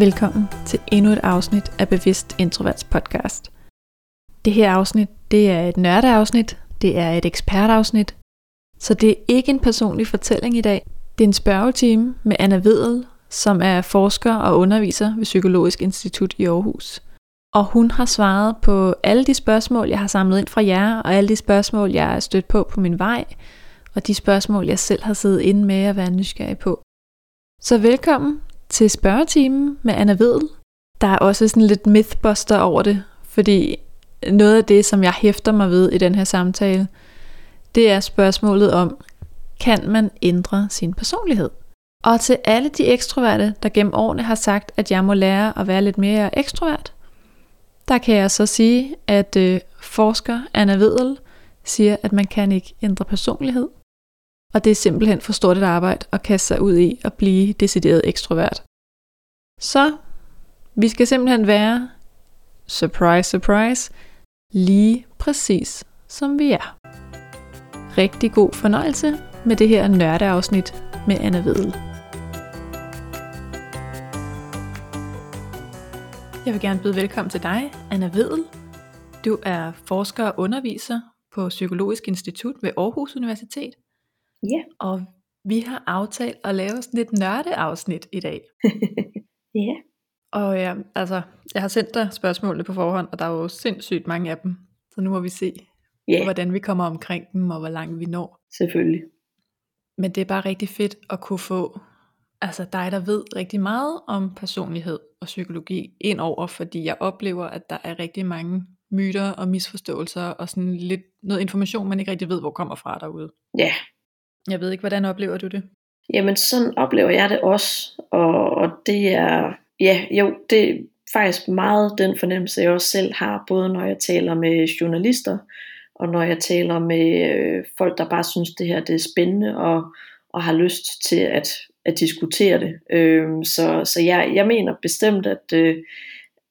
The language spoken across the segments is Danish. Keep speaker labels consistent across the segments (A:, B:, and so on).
A: Velkommen til endnu et afsnit af Bevidst Introverts podcast. Det her afsnit, det er et nørdeafsnit, det er et ekspertafsnit, så det er ikke en personlig fortælling i dag. Det er en spørgetime med Anna Vedel, som er forsker og underviser ved Psykologisk Institut i Aarhus. Og hun har svaret på alle de spørgsmål, jeg har samlet ind fra jer, og alle de spørgsmål, jeg er stødt på på min vej, og de spørgsmål, jeg selv har siddet inde med at være nysgerrig på. Så velkommen til spørgetimen med Anna Vedel. Der er også sådan lidt mythbuster over det, fordi noget af det, som jeg hæfter mig ved i den her samtale, det er spørgsmålet om, kan man ændre sin personlighed? Og til alle de ekstroverte, der gennem årene har sagt, at jeg må lære at være lidt mere ekstrovert, der kan jeg så sige, at øh, forsker Anna Vedel siger, at man kan ikke ændre personlighed. Og det er simpelthen for stort et arbejde at kaste sig ud i at blive decideret ekstrovert. Så vi skal simpelthen være, surprise, surprise, lige præcis som vi er. Rigtig god fornøjelse med det her nørdeafsnit med Anna Vedel. Jeg vil gerne byde velkommen til dig, Anna Vedel. Du er forsker og underviser på Psykologisk Institut ved Aarhus Universitet.
B: Ja.
A: Og vi har aftalt at lave sådan et nørdeafsnit i dag.
B: ja.
A: Og ja, altså, jeg har sendt dig spørgsmålene på forhånd, og der er jo sindssygt mange af dem. Så nu må vi se,
B: Ja,
A: hvordan vi kommer omkring dem, og hvor langt vi når.
B: selvfølgelig.
A: Men det er bare rigtig fedt at kunne få altså dig, der ved rigtig meget om personlighed og psykologi ind over, fordi jeg oplever, at der er rigtig mange myter og misforståelser og sådan lidt noget information, man ikke rigtig ved, hvor kommer fra derude.
B: Ja,
A: Jeg ved ikke, hvordan oplever du det?
B: jamen sådan oplever jeg det også, og, og det er, ja, jo, det er faktisk meget den fornemmelse, jeg også selv har, både når jeg taler med journalister, og når jeg taler med øh, folk, der bare synes, det her det er spændende, og, og har lyst til at, at diskutere det. Øh, så så jeg, jeg mener bestemt, at, øh,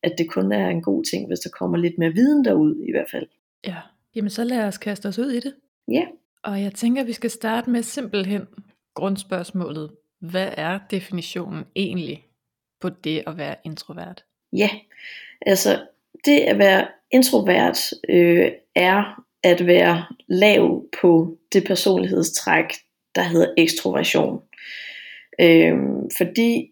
B: at det kun er en god ting, hvis der kommer lidt mere viden derud i hvert fald.
A: Ja. Jamen så lad os kaste os ud i det.
B: Ja,
A: og jeg tænker, at vi skal starte med simpelthen grundspørgsmålet. Hvad er definitionen egentlig på det at være introvert?
B: Ja, altså det at være introvert øh, er at være lav på det personlighedstræk, der hedder ekstroversion. Øh, fordi,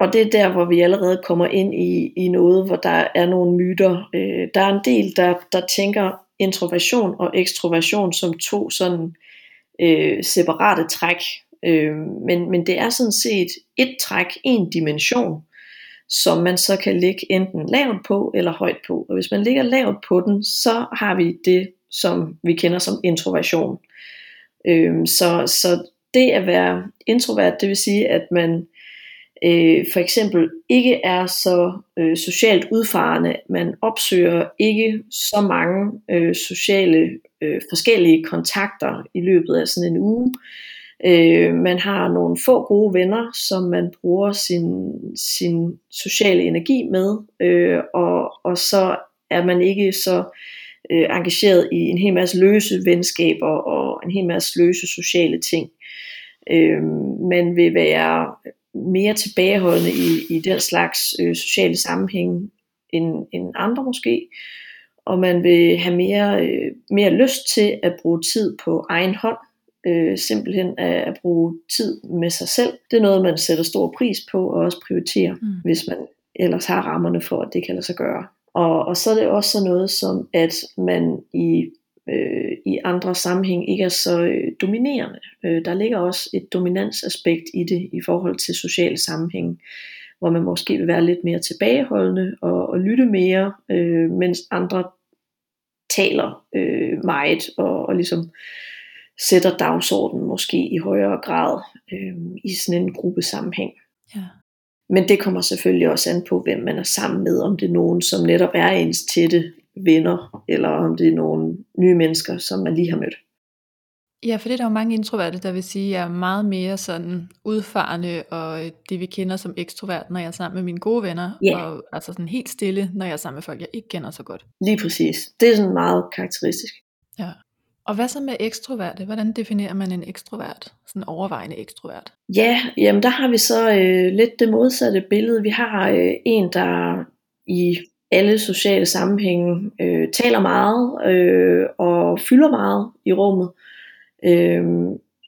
B: og det er der, hvor vi allerede kommer ind i, i noget, hvor der er nogle myter. Øh, der er en del, der, der tænker introversion og ekstroversion som to sådan øh, separate træk. Øh, men, men det er sådan set et træk, en dimension som man så kan ligge enten lavt på eller højt på. Og hvis man ligger lavt på den, så har vi det, som vi kender som introversion. Øh, så, så det at være introvert, det vil sige, at man øh, for eksempel ikke er så øh, socialt udfarende, man opsøger ikke så mange øh, sociale øh, forskellige kontakter i løbet af sådan en uge. Øh, man har nogle få gode venner, som man bruger sin, sin sociale energi med, øh, og, og så er man ikke så øh, engageret i en hel masse løse venskaber og en hel masse løse sociale ting. Øh, man vil være mere tilbageholdende i, i den slags øh, sociale sammenhæng end, end andre måske, og man vil have mere, øh, mere lyst til at bruge tid på egen hånd, øh, simpelthen at, at bruge tid med sig selv. Det er noget, man sætter stor pris på og også prioriterer,
A: Mm.
B: hvis man ellers har rammerne for, at det kan lade sig gøre. Og, og så er det også sådan noget som, at man i, øh, i andre sammenhæng ikke er så øh, dominerende. Øh, der ligger også et dominansaspekt i det i forhold til sociale sammenhæng, hvor man måske vil være lidt mere tilbageholdende og, og lytte mere, øh, mens andre taler øh, meget og, og ligesom sætter dagsordenen måske i højere grad øh, i sådan en gruppesammenhæng.
A: Ja.
B: Men det kommer selvfølgelig også an på, hvem man er sammen med, om det er nogen, som netop er ens tætte venner, eller om det er nogle nye mennesker, som man lige har mødt.
A: Ja, for det er der jo mange introverte, der vil sige, at jeg er meget mere sådan udfarende, og det vi kender som ekstrovert, når jeg er sammen med mine gode venner,
B: Ja.
A: og altså sådan helt stille, når jeg er sammen med folk, jeg ikke kender så godt.
B: Lige præcis. Det er sådan meget karakteristisk.
A: Ja. Og hvad så med ekstroverte? Hvordan definerer man en ekstrovert? Sådan en overvejende ekstrovert.
B: Ja, jamen der har vi så øh, lidt det modsatte billede. Vi har øh, en, der i alle sociale sammenhænge øh, taler meget øh, og fylder meget i rummet. Øh,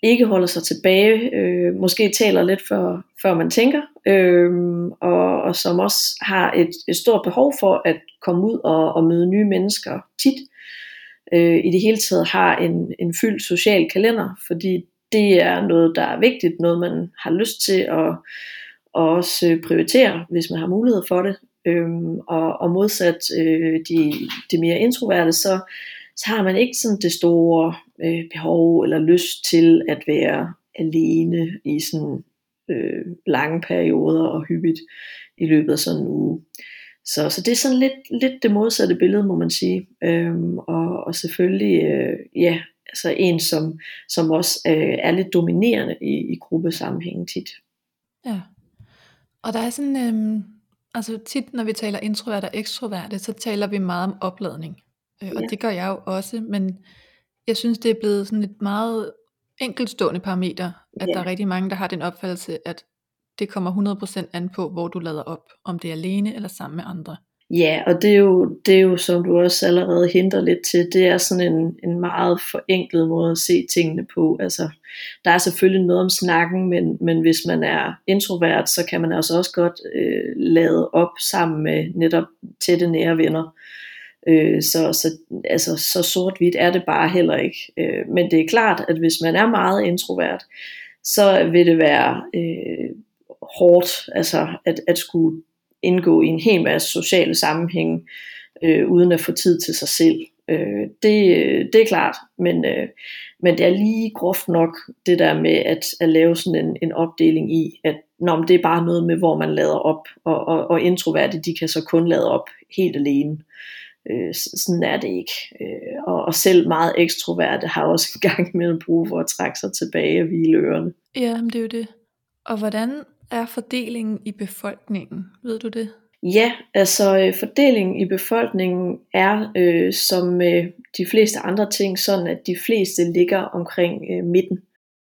B: ikke holder sig tilbage, øh, måske taler lidt før, før man tænker, øh, og, og som også har et, et stort behov for at komme ud og, og møde nye mennesker tit. Øh, I det hele taget har en, en fyldt social kalender, fordi det er noget, der er vigtigt, noget man har lyst til at, og også prioritere, hvis man har mulighed for det. Øhm, og, og modsat øh, de, de mere introverte, så, så har man ikke sådan det store øh, behov eller lyst til at være alene i sådan øh, lange perioder og hyppigt i løbet af sådan en uge. Så, så det er sådan lidt, lidt det modsatte billede, må man sige. Øhm, og, og selvfølgelig, øh, ja, altså en, som, som også øh, er lidt dominerende i, i gruppesammenhængen tit.
A: Ja. Og der er sådan, Øh altså tit når vi taler introvert og ekstroverte, så taler vi meget om opladning. Øh, og
B: Ja.
A: det gør jeg jo også, men jeg synes det er blevet sådan et meget enkeltstående parameter, at
B: Ja.
A: der er rigtig mange, der har den opfattelse, at det kommer 100% an på, hvor du lader op, om det er alene eller sammen med andre.
B: Ja, og det er, jo, det er jo, som du også allerede hinter lidt til, det er sådan en, en meget forenklet måde at se tingene på. Altså, der er selvfølgelig noget om snakken, men, men hvis man er introvert, så kan man altså også godt øh, lade op sammen med netop tætte nære venner. Øh, så, så, altså, så sort-hvidt er det bare heller ikke. Øh, men det er klart, at hvis man er meget introvert, så vil det være øh, hårdt altså at, at skulle indgå i en hel masse sociale sammenhænge, øh, uden at få tid til sig selv. Øh, det, det er klart, men, øh, men det er lige groft nok det der med at, at lave sådan en, en opdeling i, at nå, men det er bare noget med, hvor man lader op, og, og, og introverte, de kan så kun lade op helt alene. Øh, sådan er det ikke. Øh, og, og selv meget ekstroverte har også en gang imellem brug for at trække sig tilbage og hvile ørerne.
A: Ja, men det er jo det. Og hvordan er fordelingen i befolkningen? Ved du det?
B: Ja, altså øh, fordelingen i befolkningen er øh, som øh, de fleste andre ting sådan, at de fleste ligger omkring øh, midten.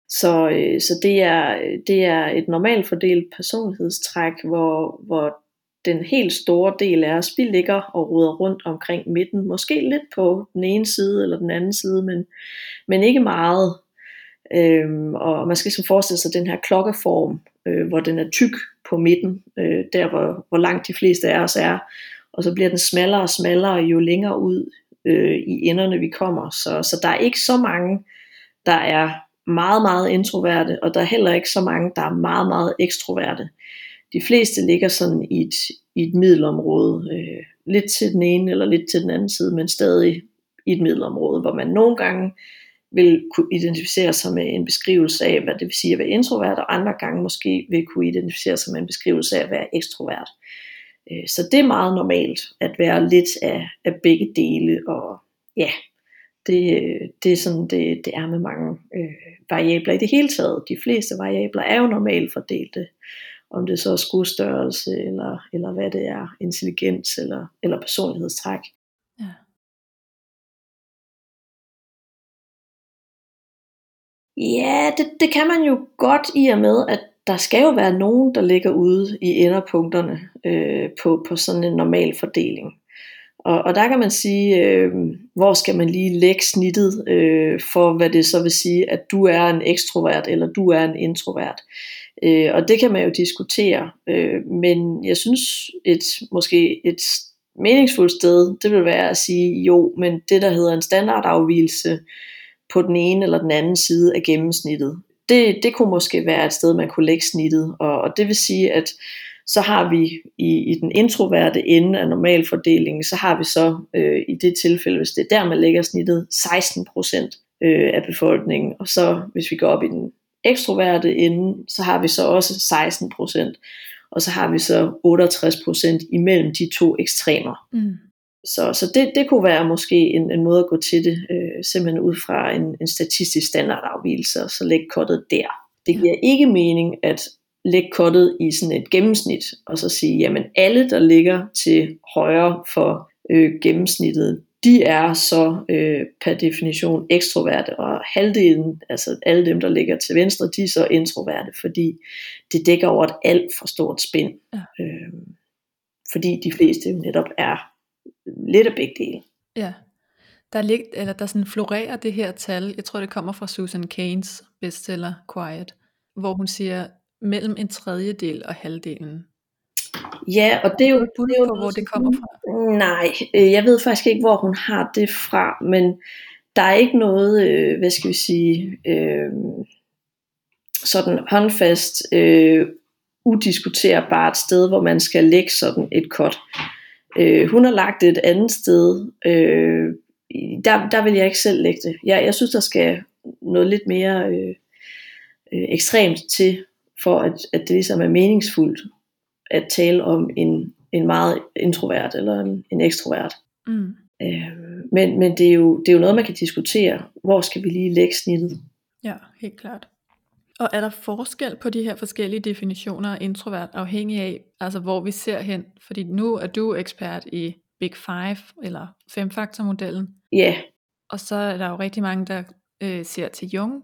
B: Så, øh, så det, er, det er et normalt fordelt personlighedstræk, hvor, hvor den helt store del af os, vi ligger og ruder rundt omkring midten. Måske lidt på den ene side eller den anden side, men, men ikke meget. Øhm, og man skal ligesom forestille sig den her klokkeform, øh, hvor den er tyk på midten, øh, der hvor, hvor langt de fleste af os er, og så bliver den smallere og smallere, jo længere ud øh, i enderne vi kommer. Så, så der er ikke så mange, der er meget, meget introverte, og der er heller ikke så mange, der er meget, meget ekstroverte. De fleste ligger sådan i et, i et middelområde, øh, lidt til den ene eller lidt til den anden side, men stadig i et middelområde, hvor man nogle gange vil kunne identificere sig med en beskrivelse af, hvad det vil sige at være introvert, og andre gange måske vil kunne identificere sig med en beskrivelse af at være ekstrovert. Øh, så det er meget normalt at være lidt af, af begge dele, og ja, det, det er sådan, det, det er med mange øh, variabler i det hele taget. De fleste variabler er jo normalt fordelte, om det så er skudstørrelse, eller, eller hvad det er, intelligens eller, eller personlighedstræk.
A: Ja,
B: det, det kan man jo godt i og med, at der skal jo være nogen, der ligger ude i enderpunkterne øh, på, på sådan en normal fordeling. Og, og der kan man sige, øh, hvor skal man lige lægge snittet øh, for, hvad det så vil sige, at du er en ekstrovert eller du er en introvert. Øh, og det kan man jo diskutere, øh, men jeg synes et måske et meningsfuldt sted, det vil være at sige, jo, men det der hedder en standardafvielse på den ene eller den anden side af gennemsnittet, det, det kunne måske være et sted, man kunne lægge snittet, og, og det vil sige, at så har vi i, i den introverte ende af normalfordelingen, så har vi så øh, i det tilfælde, hvis det er der, man lægger snittet, 16% øh, af befolkningen. Og så hvis vi går op i den ekstroverte ende, så har vi så også 16 procent. Og så har vi så 68 procent imellem de to ekstremer. Mm. Så, så det, det kunne være måske en, en måde at gå til det, øh, simpelthen ud fra en, en statistisk standardafvielse, og så lægge kortet der. Det giver ikke mening at lægge kortet i sådan et gennemsnit, og så sige, jamen alle, der ligger til højre for øh, gennemsnittet, de er så øh, per definition ekstroverte, og halvdelen, altså alle dem, der ligger til venstre, de er så introverte, fordi det dækker over et alt for stort spænd. Ja. Øh, fordi de fleste jo netop er lidt af begge dele.
A: Ja, der, lig, eller der sådan florerer det her tal, jeg tror det kommer fra Susan Keynes bestseller Quiet, hvor hun siger mellem en tredjedel og halvdelen.
B: Ja, og det er jo... Det er jo
A: på, hvor det kommer fra?
B: Nej, øh, jeg ved faktisk ikke, hvor hun har det fra, men der er ikke noget, øh, hvad skal vi sige, øh, sådan håndfast, øh, udiskuterbart sted, hvor man skal lægge sådan et kort. Øh, hun har lagt det et andet sted. Øh, der, der vil jeg ikke selv lægge det. Jeg, jeg synes, der skal noget lidt mere øh, øh, ekstremt til, for at, at det ligesom er meningsfuldt at tale om en, en meget introvert eller en, en ekstrovert. Mm. Øh, men men det, er jo, det er jo noget, man kan diskutere. Hvor skal vi lige lægge snittet?
A: Ja, helt klart. Og er der forskel på de her forskellige definitioner af introvert, afhængig af, altså hvor vi ser hen? Fordi nu er du ekspert i Big Five, eller femfaktormodellen.
B: Ja. Yeah.
A: Og så er der jo rigtig mange, der øh, ser til Jung.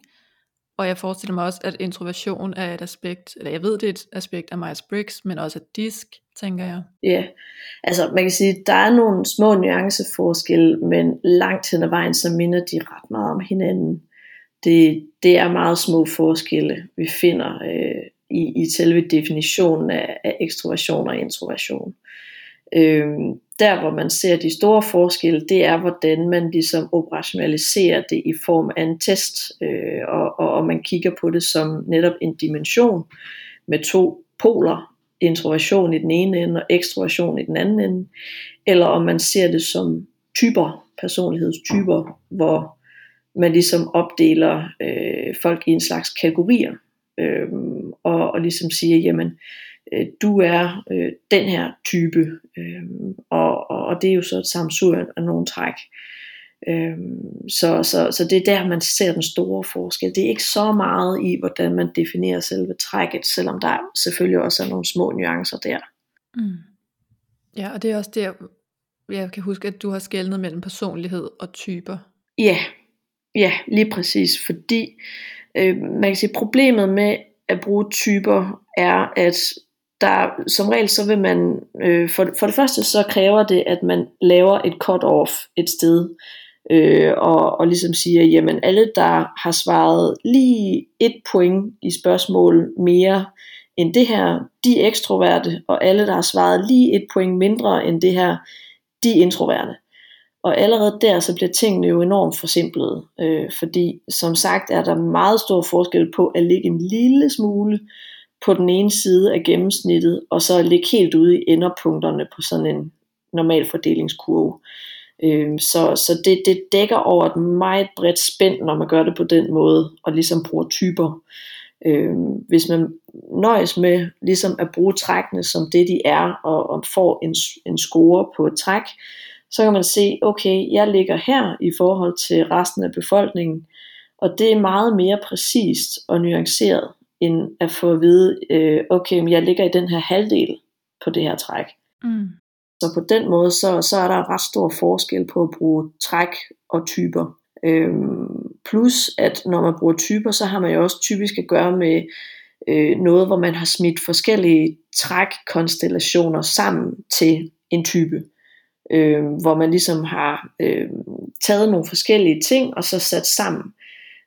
A: Og jeg forestiller mig også, at introversion er et aspekt, eller jeg ved, det er et aspekt af Myers-Briggs, men også et disk, tænker jeg.
B: Ja, yeah. altså man kan sige, der er nogle små nuanceforskelle, men langt hen ad vejen, så minder de ret meget om hinanden det, det er meget små forskelle, vi finder øh, i, i selve definitionen af, af ekstroversion og introversion. Øh, der hvor man ser de store forskelle, det er hvordan man ligesom operationaliserer det i form af en test, øh, og, og, og man kigger på det som netop en dimension med to poler, introversion i den ene ende og ekstroversion i den anden ende, eller om man ser det som typer, personlighedstyper, hvor man ligesom opdeler øh, folk i en slags kategorier, øh, og, og ligesom siger, jamen, øh, du er øh, den her type, øh, og, og, og det er jo så et samsur af nogle træk. Øh, så, så, så det er der, man ser den store forskel. Det er ikke så meget i, hvordan man definerer selve trækket, selvom der selvfølgelig også er nogle små nuancer der. Mm.
A: Ja, og det er også der, jeg kan huske, at du har skældnet mellem personlighed og typer.
B: Ja, Ja, lige præcis, fordi øh, man kan sige, problemet med at bruge typer er, at der som regel så vil man, øh, for, for det første så kræver det, at man laver et cut-off et sted, øh, og, og ligesom siger, jamen alle der har svaret lige et point i spørgsmål mere end det her, de er ekstroverte, og alle der har svaret lige et point mindre end det her, de er introverte. Og allerede der, så bliver tingene jo enormt forsimplede, øh, fordi som sagt er der meget stor forskel på at ligge en lille smule på den ene side af gennemsnittet, og så ligge helt ude i enderpunkterne på sådan en normal fordelingskurve. Øh, så så det, det dækker over et meget bredt spænd, når man gør det på den måde, og ligesom bruger typer. Øh, hvis man nøjes med ligesom at bruge trækkene som det de er, og, og får en, en score på et træk, så kan man se, okay, jeg ligger her i forhold til resten af befolkningen, og det er meget mere præcist og nuanceret, end at få at vide, øh, okay, men jeg ligger i den her halvdel på det her træk. Mm. Så på den måde, så, så er der ret stor forskel på at bruge træk og typer. Øhm, plus at når man bruger typer, så har man jo også typisk at gøre med øh, noget, hvor man har smidt forskellige trækkonstellationer sammen til en type øh, hvor man ligesom har øh, taget nogle forskellige ting og så sat sammen.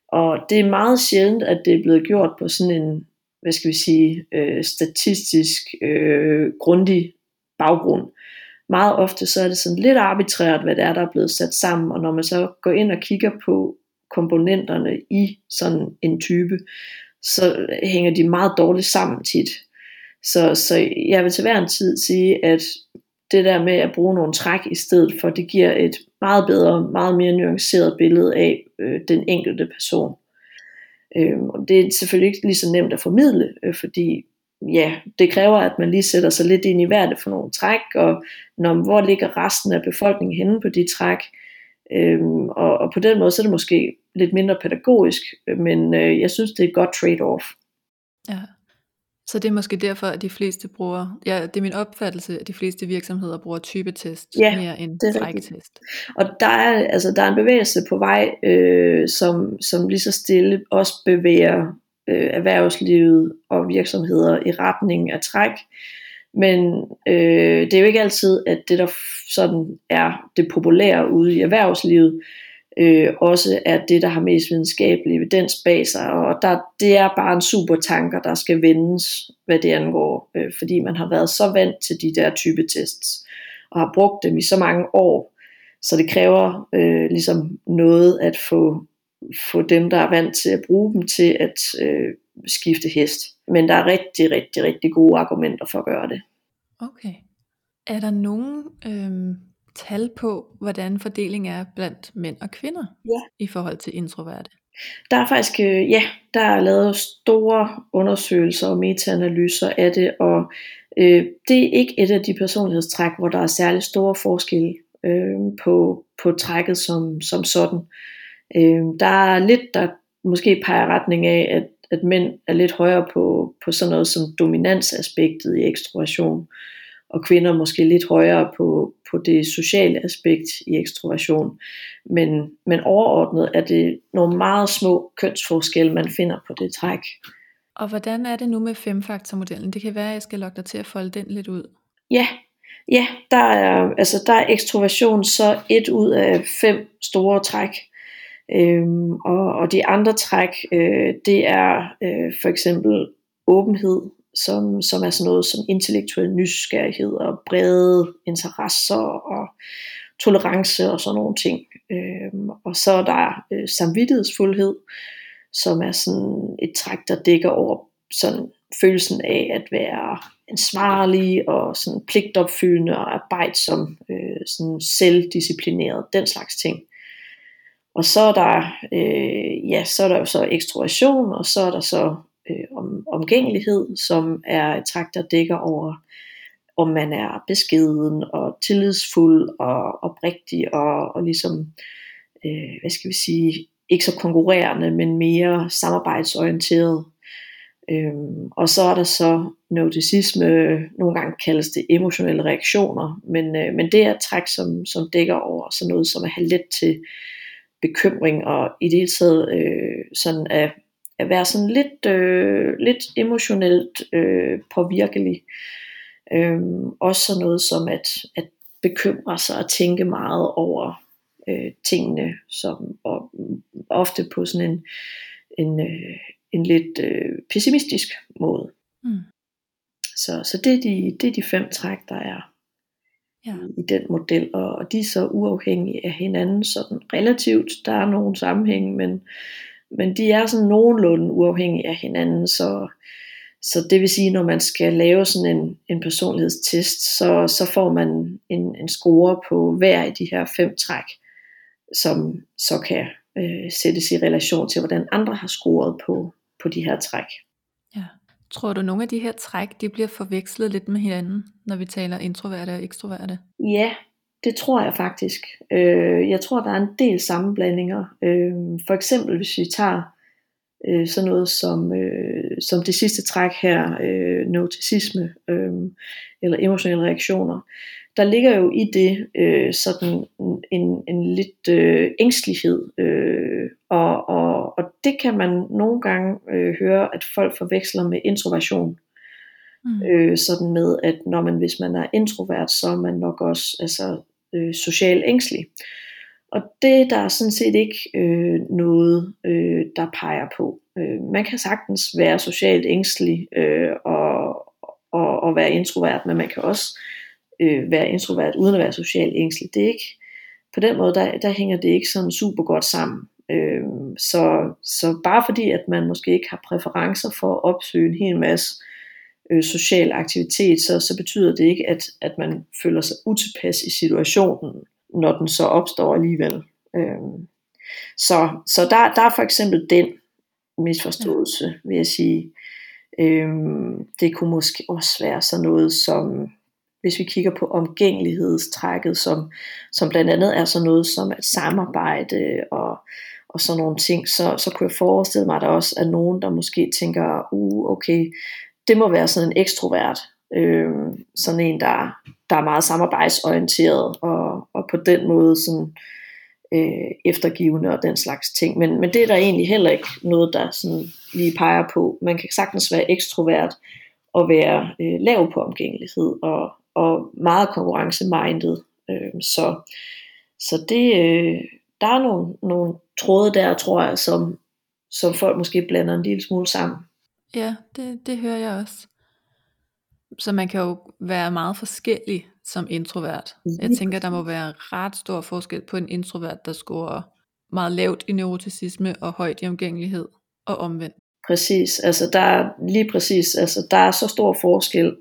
B: Og det er meget sjældent, at det er blevet gjort på sådan en, hvad skal vi sige, øh, statistisk øh, grundig baggrund. Meget ofte så er det sådan lidt arbitrært, hvad det er, der er blevet sat sammen, og når man så går ind og kigger på komponenterne i sådan en type, så hænger de meget dårligt sammen tit. Så, så jeg vil til hver en tid sige, at det der med at bruge nogle træk i stedet for, det giver et meget bedre, meget mere nuanceret billede af øh, den enkelte person. Øh, og det er selvfølgelig ikke lige så nemt at formidle, øh, fordi ja, det kræver, at man lige sætter sig lidt ind i, hvad det for nogle træk, og når, hvor ligger resten af befolkningen henne på de træk. Øhm, og, og på den måde, så er det måske lidt mindre pædagogisk, øh, men øh, jeg synes, det er et godt trade-off.
A: Ja. Så det er måske derfor, at de fleste bruger, ja, det er min opfattelse, at de fleste virksomheder bruger typetest
B: ja,
A: mere end træktest.
B: Og der er, altså, der er en bevægelse på vej, øh, som, som lige så stille også bevæger øh, erhvervslivet og virksomheder i retning af træk. Men øh, det er jo ikke altid, at det der sådan er det populære ude i erhvervslivet, øh, også er det, der har mest videnskabelig evidens bag sig. Og der, det er bare en super tanker, der skal vendes, hvad det angår. Øh, fordi man har været så vant til de der type tests, og har brugt dem i så mange år. Så det kræver øh, ligesom noget at få, få dem, der er vant til at bruge dem, til at øh, skifte hest. Men der er rigtig, rigtig, rigtig gode argumenter for at gøre det.
A: Okay. Er der nogen øh, tal på, hvordan fordelingen er blandt mænd og kvinder
B: ja.
A: i forhold til introverte?
B: Der er faktisk, øh, ja, der er lavet store undersøgelser og metaanalyser af det, og øh, det er ikke et af de personlighedstræk, hvor der er særlig store forskelle øh, på, på trækket som, som sådan. Øh, der er lidt, der måske peger retning af, at, at mænd er lidt højere på, på sådan noget som dominansaspektet i ekstroversion, og kvinder måske lidt højere på, på det sociale aspekt i ekstroversion. Men, men overordnet er det nogle meget små kønsforskelle, man finder på det træk.
A: Og hvordan er det nu med femfaktormodellen? Det kan være, at jeg skal lokke dig til at folde den lidt ud.
B: Ja, ja der, er, altså der er ekstroversion så et ud af fem store træk. Øhm, og, og de andre træk, øh, det er øh, for eksempel åbenhed, som, som er sådan noget som intellektuel nysgerrighed og brede interesser og tolerance og sådan nogle ting. Øhm, og så er der øh, samvittighedsfuldhed, som er sådan et træk, der dækker over sådan følelsen af at være ansvarlig og sådan pligtopfyldende og arbejdsom, øh, sådan selvdisciplineret, den slags ting. Og så er der, øh, ja, så er der jo så ekstroversion, og så er der så øh, om, omgængelighed, som er et træk, der dækker over, om man er beskeden og tillidsfuld og oprigtig og, og ligesom, øh, hvad skal vi sige, ikke så konkurrerende, men mere samarbejdsorienteret. Øhm, og så er der så neuroticisme, nogle gange kaldes det emotionelle reaktioner, men, øh, men det er et træk, som, som dækker over sådan noget som at have let til bekymring og i det hele taget øh, sådan at at være sådan lidt, øh, lidt emotionelt øh, påvirkelig. Øhm, også sådan noget som at, at bekymre sig og tænke meget over øh, tingene, som og ofte på sådan en, en, øh, en lidt øh, pessimistisk måde. Mm. Så, så det, er de, det er de fem træk, der er ja. i den model, og, og de er så uafhængige af hinanden sådan relativt. Der er nogle sammenhæng, men, men de er sådan nogenlunde uafhængige af hinanden, så, så det vil sige, når man skal lave sådan en, en personlighedstest, så, så får man en, en score på hver af de her fem træk, som så kan øh, sættes i relation til, hvordan andre har scoret på, på de her træk.
A: Ja. Tror du, nogle af de her træk, de bliver forvekslet lidt med hinanden, når vi taler introverte og ekstroverte?
B: Ja, det tror jeg faktisk. Øh, jeg tror, der er en del sammenblandinger. Øh, for eksempel, hvis vi tager øh, sådan noget som, øh, som det sidste træk her, øh, noticisme øh, eller emotionelle reaktioner. Der ligger jo i det øh, sådan en, en lidt øh, ængstelighed, øh, og, og, og det kan man nogle gange øh, høre, at folk forveksler med introversion. Mm. Øh, sådan med, at når man, hvis man er introvert, så er man nok også altså, øh, social ængstelig. Og det der er sådan set ikke øh, noget, øh, der peger på. Øh, man kan sagtens være socialt ængstelig øh, og, og, og være introvert, men man kan også øh, være introvert uden at være socialt ængstelig. Det er ikke, på den måde, der, der hænger det ikke sådan super godt sammen. Øh, så, så bare fordi, at man måske ikke har præferencer for at opsøge en hel masse øh, Øh, social aktivitet, så, så betyder det ikke, at, at man føler sig utilpas i situationen, når den så opstår alligevel. Øh, så så der, der er for eksempel den misforståelse, vil jeg sige. Øh, det kunne måske også være sådan noget som, hvis vi kigger på omgængelighedstrækket, som, som blandt andet er sådan noget som at samarbejde og, og sådan nogle ting, så, så kunne jeg forestille mig, at der også er nogen, der måske tænker, uh, okay, det må være sådan en ekstrovert, øh, sådan en, der, der er meget samarbejdsorienteret, og, og på den måde sådan, øh, eftergivende og den slags ting. Men, men det er der egentlig heller ikke noget, der sådan lige peger på. Man kan sagtens være ekstrovert og være øh, lav på omgængelighed og, og meget konkurrencemindet. Øh, så, så det, øh, der er nogle, nogle tråde der, tror jeg, som, som folk måske blander en lille smule sammen.
A: Ja, det, det hører jeg også. Så man kan jo være meget forskellig som introvert. Jeg tænker, der må være ret stor forskel på en introvert, der scorer meget lavt i neuroticisme og højt i omgængelighed og omvendt.
B: Præcis, altså der er lige præcis, altså der er så stor forskel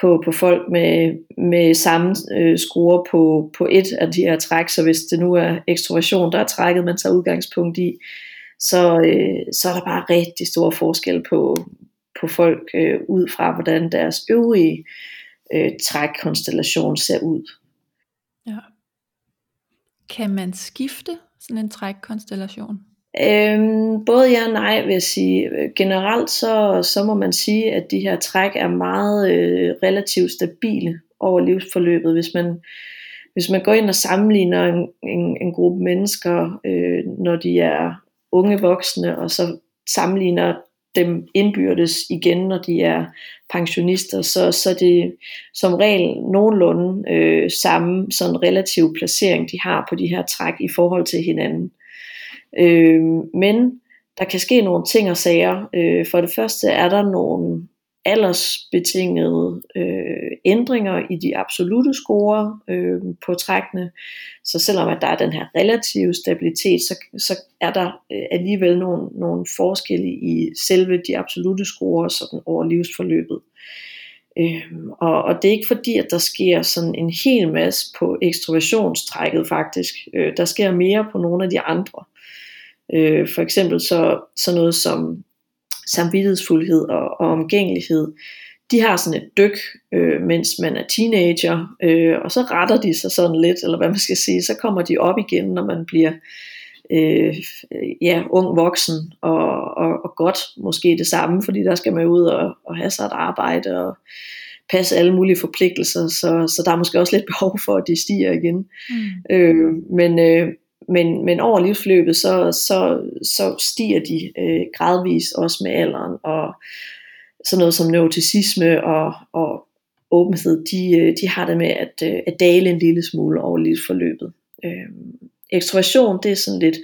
B: på, på folk med, med samme øh, score på, på et af de her træk, så hvis det nu er ekstroversion, der er trækket, man tager udgangspunkt i, så, øh, så er der bare rigtig stor forskel på, på folk øh, ud fra, hvordan deres øvrige øh, trækkonstellation ser ud.
A: Ja. Kan man skifte sådan en trækkonstellation?
B: Øhm, både ja og nej vil jeg sige. Generelt så, så må man sige, at de her træk er meget øh, relativt stabile over livsforløbet. Hvis man, hvis man går ind og sammenligner en, en, en gruppe mennesker, øh, når de er unge voksne, og så sammenligner dem indbyrdes igen, når de er pensionister, så, så er det som regel nogenlunde øh, samme sådan relativ placering, de har på de her træk i forhold til hinanden. Øh, men der kan ske nogle ting og sager. Øh, for det første er der nogle aldersbetingede øh, ændringer i de absolute score øh, på trækkene. Så selvom at der er den her relative stabilitet, så, så er der øh, alligevel nogle, nogle forskelle i selve de absolute score sådan over livsforløbet. Øh, og, og det er ikke fordi, at der sker sådan en hel masse på ekstroversionstrækket faktisk. Øh, der sker mere på nogle af de andre. Øh, for eksempel så, så noget som samvittighedsfuldhed og, og omgængelighed, de har sådan et dyk, øh, mens man er teenager, øh, og så retter de sig sådan lidt, eller hvad man skal sige, så kommer de op igen, når man bliver øh, ja, ung voksen, og, og, og godt måske det samme, fordi der skal man ud og, og have sig et arbejde, og passe alle mulige forpligtelser, så, så der er måske også lidt behov for, at de stiger igen. Mm. Øh, men, øh, men, men over livsforløbet, så, så, så stiger de øh, gradvist også med alderen, og sådan noget som neuroticisme og, og åbenhed, de, øh, de har det med at, øh, at dale en lille smule over livsforløbet. Øh, ekstroversion, det er sådan lidt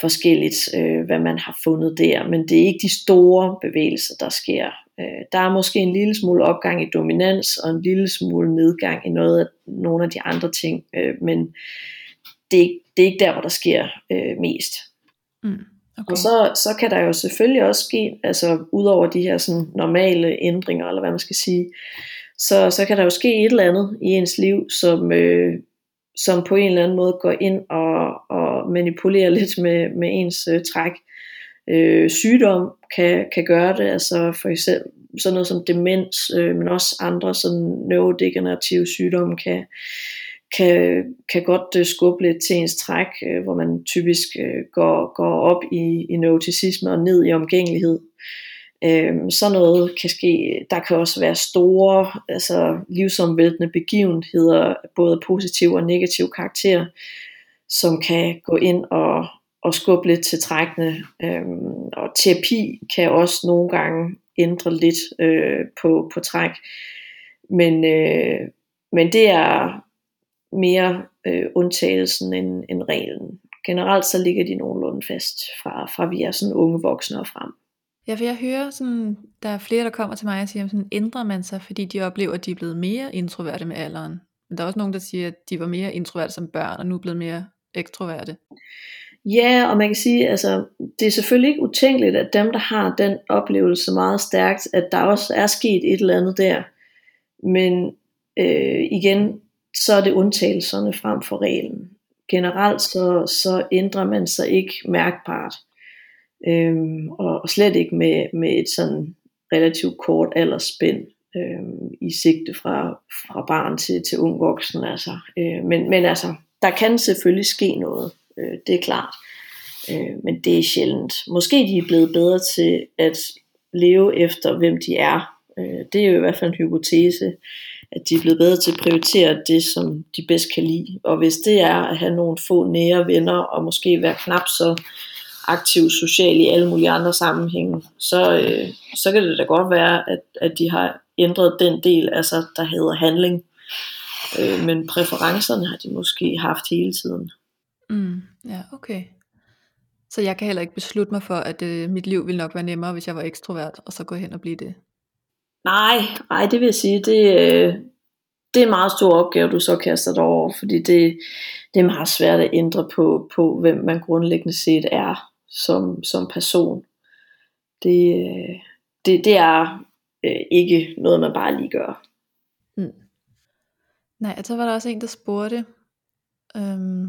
B: forskelligt, øh, hvad man har fundet der, men det er ikke de store bevægelser, der sker. Øh, der er måske en lille smule opgang i dominans, og en lille smule nedgang i noget af, nogle af de andre ting, øh, men det, det er ikke der, hvor der sker øh, mest. Mm, okay. Og så, så kan der jo selvfølgelig også ske, altså udover de her sådan, normale ændringer, eller hvad man skal sige, så, så kan der jo ske et eller andet i ens liv, som, øh, som på en eller anden måde går ind og, og manipulerer lidt med, med ens øh, træk. Øh, sygdom kan, kan gøre det, altså for eksempel sådan noget som demens, øh, men også andre sådan neurodegenerative sygdomme kan, kan, kan godt øh, skubbe lidt til ens træk, øh, hvor man typisk øh, går, går op i, i neuroticisme og ned i omgængelighed. Øhm, sådan noget kan ske. Der kan også være store, altså livsomvæltende begivenheder, både positiv og negativ karakter, som kan gå ind og, og skubbe lidt til trækkene. Øhm, og terapi kan også nogle gange ændre lidt øh, på, på træk. Men, øh, men det er mere øh, undtagelsen end, end reglen. Generelt så ligger de nogenlunde fast fra, fra vi er sådan unge voksne og frem.
A: Ja, for jeg hører sådan, der er flere, der kommer til mig og siger, sådan, ændrer man sig, fordi de oplever, at de er blevet mere introverte med alderen. Men der er også nogen, der siger, at de var mere introverte som børn, og nu er blevet mere ekstroverte.
B: Ja, og man kan sige, altså, det er selvfølgelig ikke utænkeligt, at dem, der har den oplevelse meget stærkt, at der også er sket et eller andet der. Men øh, igen, så er det undtagelserne frem for reglen. Generelt så, så ændrer man sig ikke mærkbart. Øhm, og, og slet ikke med, med et sådan relativt kort aldersspænd øhm, i sigte fra, fra barn til, til ung voksen. Altså. Øh, men, men altså, der kan selvfølgelig ske noget, øh, det er klart. Øh, men det er sjældent. Måske de er blevet bedre til at leve efter, hvem de er. Øh, det er jo i hvert fald en hypotese, at de er blevet bedre til at prioritere det, som de bedst kan lide. Og hvis det er at have nogle få nære venner, og måske være knap så aktiv social i alle mulige andre sammenhænge, så, øh, så kan det da godt være, at, at de har ændret den del, altså der hedder handling. Øh, men præferencerne har de måske haft hele tiden.
A: Mm, ja, okay. Så jeg kan heller ikke beslutte mig for, at øh, mit liv ville nok være nemmere, hvis jeg var ekstrovert, og så gå hen og blive det.
B: Nej, nej, det vil jeg sige, det, øh, det er en meget stor opgave, du så kaster dig over, fordi det, det er meget svært at ændre på, på hvem man grundlæggende set er som, som person. Det, øh, det, det er øh, ikke noget, man bare lige gør. Mm.
A: Nej, så var der også en, der spurgte, øhm,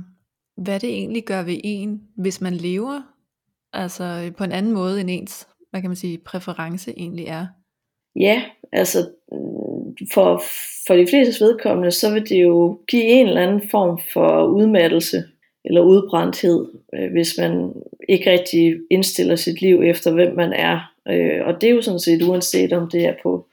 A: hvad det egentlig gør ved en, hvis man lever altså på en anden måde end ens, hvad kan man sige, præference egentlig er.
B: Ja, altså mm, for, for de fleste vedkommende, så vil det jo give en eller anden form for udmattelse eller udbrændthed, øh, hvis man ikke rigtig indstiller sit liv efter, hvem man er. Øh, og det er jo sådan set uanset om det er på,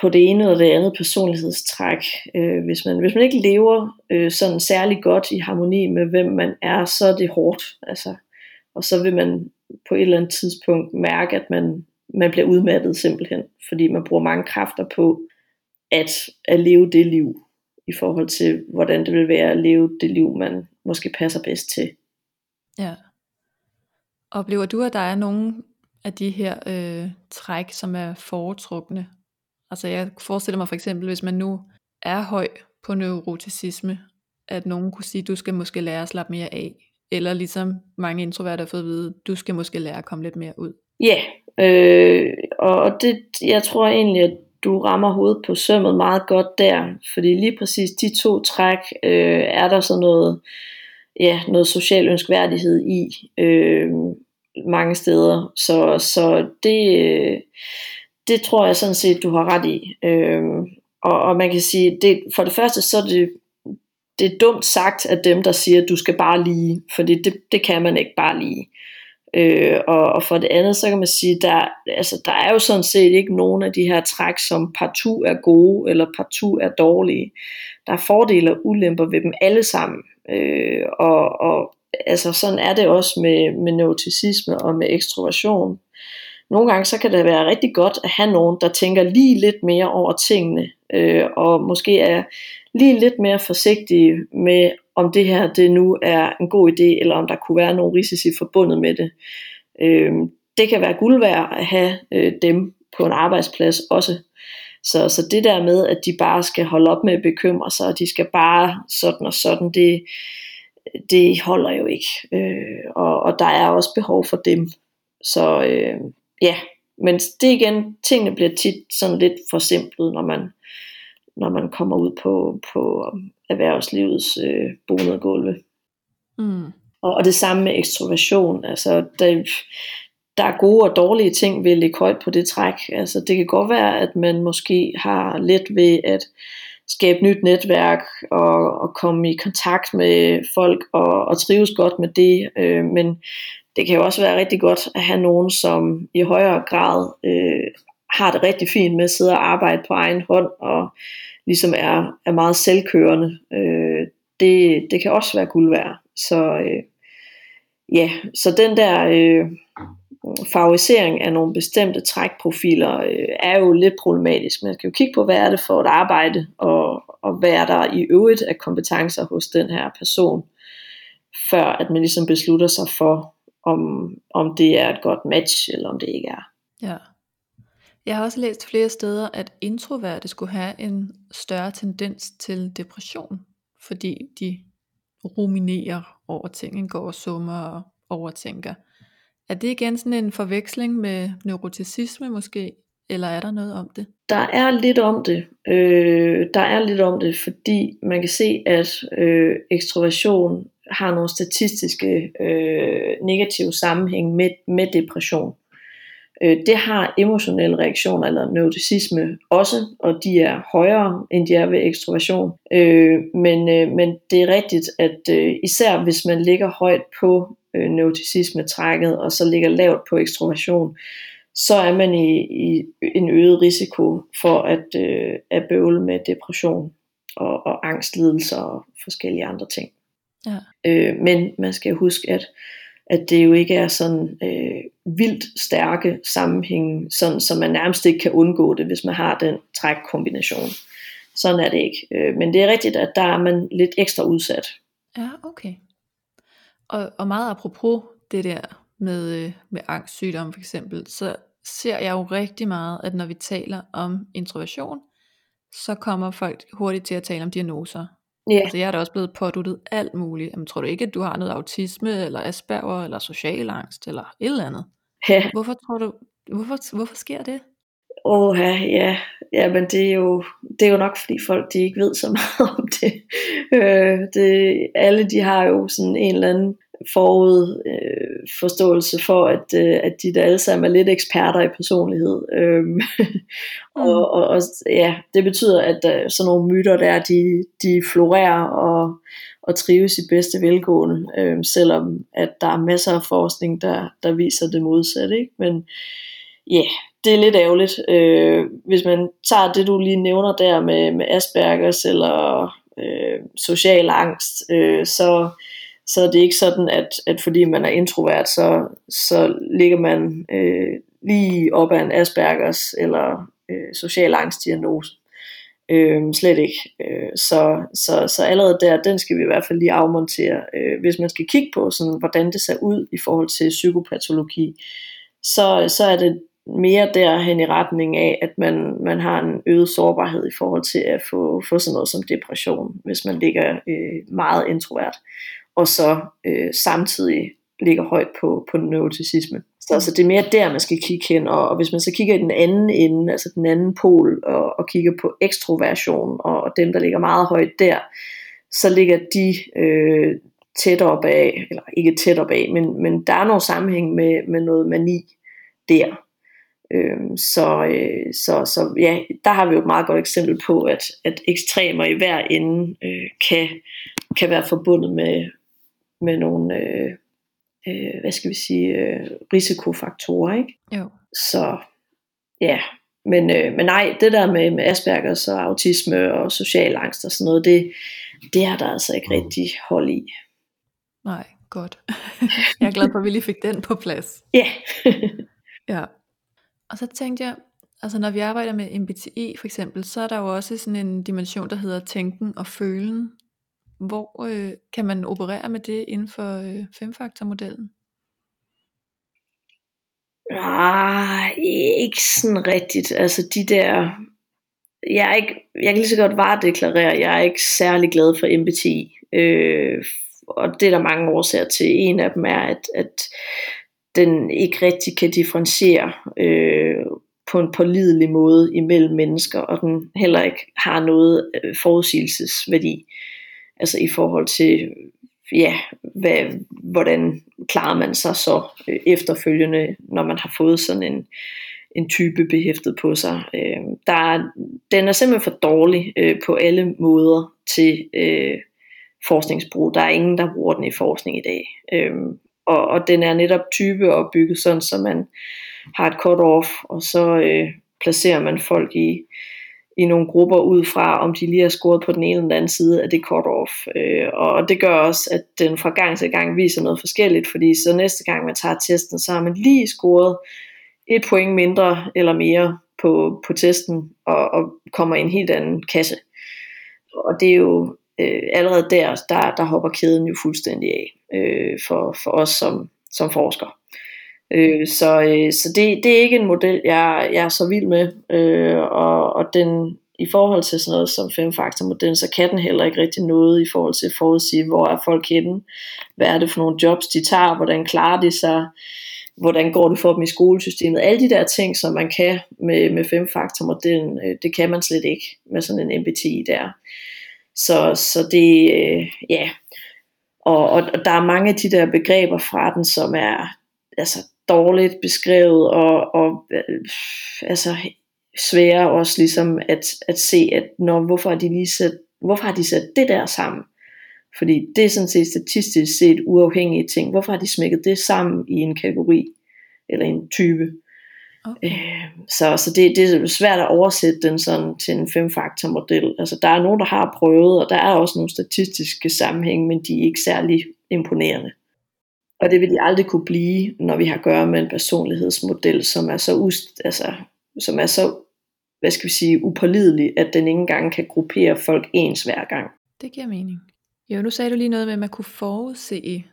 B: på det ene eller det andet personlighedstræk. Øh, hvis, man, hvis man ikke lever øh, sådan særlig godt i harmoni med, hvem man er, så er det hårdt. Altså, og så vil man på et eller andet tidspunkt mærke, at man, man bliver udmattet simpelthen, fordi man bruger mange kræfter på at, at leve det liv, i forhold til, hvordan det vil være at leve det liv, man måske passer bedst til.
A: Ja. Oplever du, at der er nogle af de her øh, træk, som er foretrukne? Altså jeg forestiller mig for eksempel, hvis man nu er høj på neuroticisme, at nogen kunne sige, du skal måske lære at slappe mere af. Eller ligesom mange introverter har fået at vide, du skal måske lære at komme lidt mere ud.
B: Ja, yeah, øh, og det, jeg tror egentlig, at du rammer hovedet på sømmet meget godt der, fordi lige præcis de to træk øh, er der så noget, ja, noget social ønskværdighed i øh, mange steder. Så, så det, øh, det tror jeg sådan set, du har ret i. Øh, og, og man kan sige, det, for det første, så er det, det er dumt sagt af dem, der siger, at du skal bare lige, fordi det, det kan man ikke bare lige. Øh, og, og for det andet, så kan man sige, der, altså, der er jo sådan set ikke nogen af de her træk, som partout er gode, eller partout er dårlige. Der er fordele og ulemper ved dem alle sammen. Øh, og, og altså, sådan er det også med, med neuroticisme og med ekstroversion. Nogle gange så kan det være rigtig godt at have nogen, der tænker lige lidt mere over tingene, øh, og måske er lige lidt mere forsigtige med om det her det nu er en god idé, eller om der kunne være nogle risici forbundet med det. Øh, det kan være guld værd at have øh, dem på en arbejdsplads også. Så, så det der med, at de bare skal holde op med at bekymre sig, og de skal bare sådan og sådan, det, det holder jo ikke. Øh, og, og der er også behov for dem. Så øh, ja, men det igen, tingene bliver tit sådan lidt for simpelt, når man, når man kommer ud på, på erhvervslivets øh, bonede gulve. Mm. Og, og det samme med ekstroversion. Altså, der, der er gode og dårlige ting ved at lægge højt på det træk. Altså, det kan godt være, at man måske har let ved at skabe nyt netværk og, og komme i kontakt med folk og, og trives godt med det. Øh, men det kan jo også være rigtig godt at have nogen, som i højere grad øh, har det rigtig fint med at sidde og arbejde på egen hånd og ligesom er, er meget selvkørende. Øh, det, det kan også være guld værd. Så øh, ja, så den der øh, favorisering af nogle bestemte trækprofiler øh, er jo lidt problematisk. Man skal jo kigge på, hvad er det for et arbejde, og, og hvad er der i øvrigt af kompetencer hos den her person, før at man ligesom beslutter sig for, om, om det er et godt match, eller om det ikke er.
A: Ja. Jeg har også læst flere steder, at introverte skulle have en større tendens til depression, fordi de ruminerer over ting, går og summer og overtænker. Er det igen sådan en forveksling med neuroticisme måske, eller er der noget om det?
B: Der er lidt om det. Øh, der er lidt om det, fordi man kan se, at øh, ekstroversion har nogle statistiske øh, negative sammenhæng med, med depression. Øh, det har emotionelle reaktioner eller neuroticisme også, og de er højere end de er ved ekstroversion. Øh, men, øh, men det er rigtigt, at øh, især hvis man ligger højt på øh, neuroticisme-trækket, og så ligger lavt på ekstroversion, så er man i, i en øget risiko for at, øh, at bøvle med depression og, og angstlidelser og forskellige andre ting. Ja. Øh, men man skal huske, at, at det jo ikke er sådan øh, vildt stærke sammenhæng, sådan, så man nærmest ikke kan undgå det, hvis man har den trækkombination. Sådan er det ikke. Øh, men det er rigtigt, at der er man lidt ekstra udsat.
A: Ja, okay. Og, og meget apropos det der med, øh, med angstsygdom for eksempel, så ser jeg jo rigtig meget, at når vi taler om introversion, så kommer folk hurtigt til at tale om diagnoser. Yeah. Altså jeg er da også blevet påduttet alt muligt. Jamen, tror du ikke, at du har noget autisme, eller Asperger, eller social angst, eller et eller andet? Ja. Hvorfor tror du, hvorfor, hvorfor sker det?
B: Åh ja, ja, ja, men det er, jo, det er jo nok fordi folk de ikke ved så meget om det. Øh, det alle de har jo sådan en eller anden forud øh, forståelse for, at, øh, at de der alle sammen er lidt eksperter i personlighed. Øhm, mm. og, og, og ja, det betyder, at øh, sådan nogle myter der, de, de florerer og, og trives i bedste velgående, øh, selvom at der er masser af forskning, der, der viser det modsatte. Ikke? Men ja, yeah, det er lidt ærgerligt. Øh, hvis man tager det, du lige nævner der med, med Aspergers eller øh, social angst, øh, så så er det ikke sådan, at, at fordi man er introvert, så, så ligger man øh, lige op ad en Aspergers eller øh, social angstdiagnose. Øh, slet ikke. Øh, så, så, så allerede der, den skal vi i hvert fald lige afmontere. Øh, hvis man skal kigge på, sådan, hvordan det ser ud i forhold til psykopatologi, så, så er det mere derhen i retning af, at man, man har en øget sårbarhed i forhold til at få, få sådan noget som depression, hvis man ligger øh, meget introvert og så øh, samtidig ligger højt på, på neuroticisme. Så så det er mere der, man skal kigge hen, og, og hvis man så kigger i den anden ende, altså den anden pol, og, og kigger på ekstroversion, og, og dem, der ligger meget højt der, så ligger de øh, tæt op af, eller ikke tæt op af, men, men der er nogle sammenhæng med, med noget mani der. Øhm, så, øh, så, så ja, der har vi jo et meget godt eksempel på, at, at ekstremer i hver ende øh, kan, kan være forbundet med, med nogle, øh, øh, hvad skal vi sige, øh, risikofaktorer, ikke? Jo. Så ja, men, øh, men nej, det der med, med Aspergers og autisme og social angst og sådan noget, det, det er der altså ikke mm. rigtig hold i.
A: Nej, godt. jeg er glad for, at vi lige fik den på plads.
B: Ja.
A: ja. Og så tænkte jeg, altså når vi arbejder med MBTI for eksempel, så er der jo også sådan en dimension, der hedder tænken og følen. Hvor øh, kan man operere med det inden for øh, femfaktormodellen?
B: Ah, ikke sådan rigtigt. Altså de der, jeg, er ikke, jeg kan lige så godt varedeklarere, jeg er ikke særlig glad for MBTI. Øh, og det er der mange årsager til. En af dem er, at, at den ikke rigtig kan differentiere øh, på en pålidelig måde imellem mennesker, og den heller ikke har noget øh, forudsigelsesværdi altså i forhold til, ja, hvad, hvordan klarer man sig så øh, efterfølgende, når man har fået sådan en, en type behæftet på sig. Øh, der er, den er simpelthen for dårlig øh, på alle måder til øh, forskningsbrug. Der er ingen, der bruger den i forskning i dag. Øh, og, og den er netop type opbygget sådan, så man har et cut-off, og så øh, placerer man folk i i nogle grupper ud fra, om de lige har scoret på den ene eller den anden side af det cut-off. Øh, og det gør også, at den fra gang til gang viser noget forskelligt, fordi så næste gang man tager testen, så har man lige scoret et point mindre eller mere på, på testen, og, og kommer i en helt anden kasse. Og det er jo øh, allerede der, der, der hopper kæden jo fuldstændig af øh, for, for os som, som forskere. Øh, så øh, så det, det er ikke en model, jeg, jeg er så vild med, øh, og, og den i forhold til sådan noget som femfaktormodellen, så kan den heller ikke rigtig noget i forhold til at forudsige, hvor er folk henne, hvad er det for nogle jobs, de tager, hvordan klarer de sig, hvordan går det for dem i skolesystemet. Alle de der ting, som man kan med, med femfaktormodellen, øh, det kan man slet ikke med sådan en MBTI der. Så, så det, øh, ja, og, og, og der er mange af de der begreber fra den, som er altså, dårligt beskrevet, og, og øh, altså svære også ligesom at, at se, at når, hvorfor, har de lige sat, hvorfor har de sat det der sammen? Fordi det er sådan set statistisk set uafhængige ting. Hvorfor har de smækket det sammen i en kategori eller en type? Okay. Øh, så så det, det er svært at oversætte den sådan til en femfaktor model. Altså der er nogen, der har prøvet, og der er også nogle statistiske sammenhænge, men de er ikke særlig imponerende. Og det vil de aldrig kunne blive, når vi har at gøre med en personlighedsmodel, som er så, ust, altså, som er så hvad skal vi sige, upålidelig, at den ikke engang kan gruppere folk ens hver gang.
A: Det giver mening. Jo, nu sagde du lige noget med, at man kunne forudse,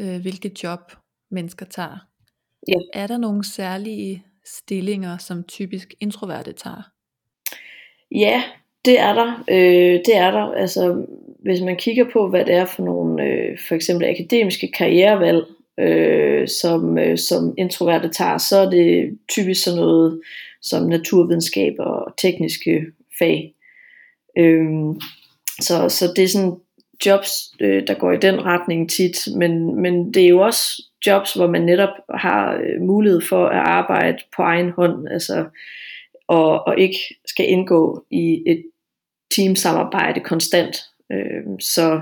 A: øh, hvilket job mennesker tager.
B: Ja.
A: Er der nogle særlige stillinger, som typisk introverte tager?
B: Ja, det er der. Øh, det er der. Altså, hvis man kigger på, hvad det er for nogle, øh, for eksempel akademiske karrierevalg, øh, som, øh, som introverte tager, så er det typisk sådan noget som naturvidenskab og tekniske fag. Øh, så, så det er sådan jobs, øh, der går i den retning tit, men, men det er jo også jobs, hvor man netop har øh, mulighed for at arbejde på egen hånd, altså, og, og ikke skal indgå i et teamsamarbejde konstant. Øh, så,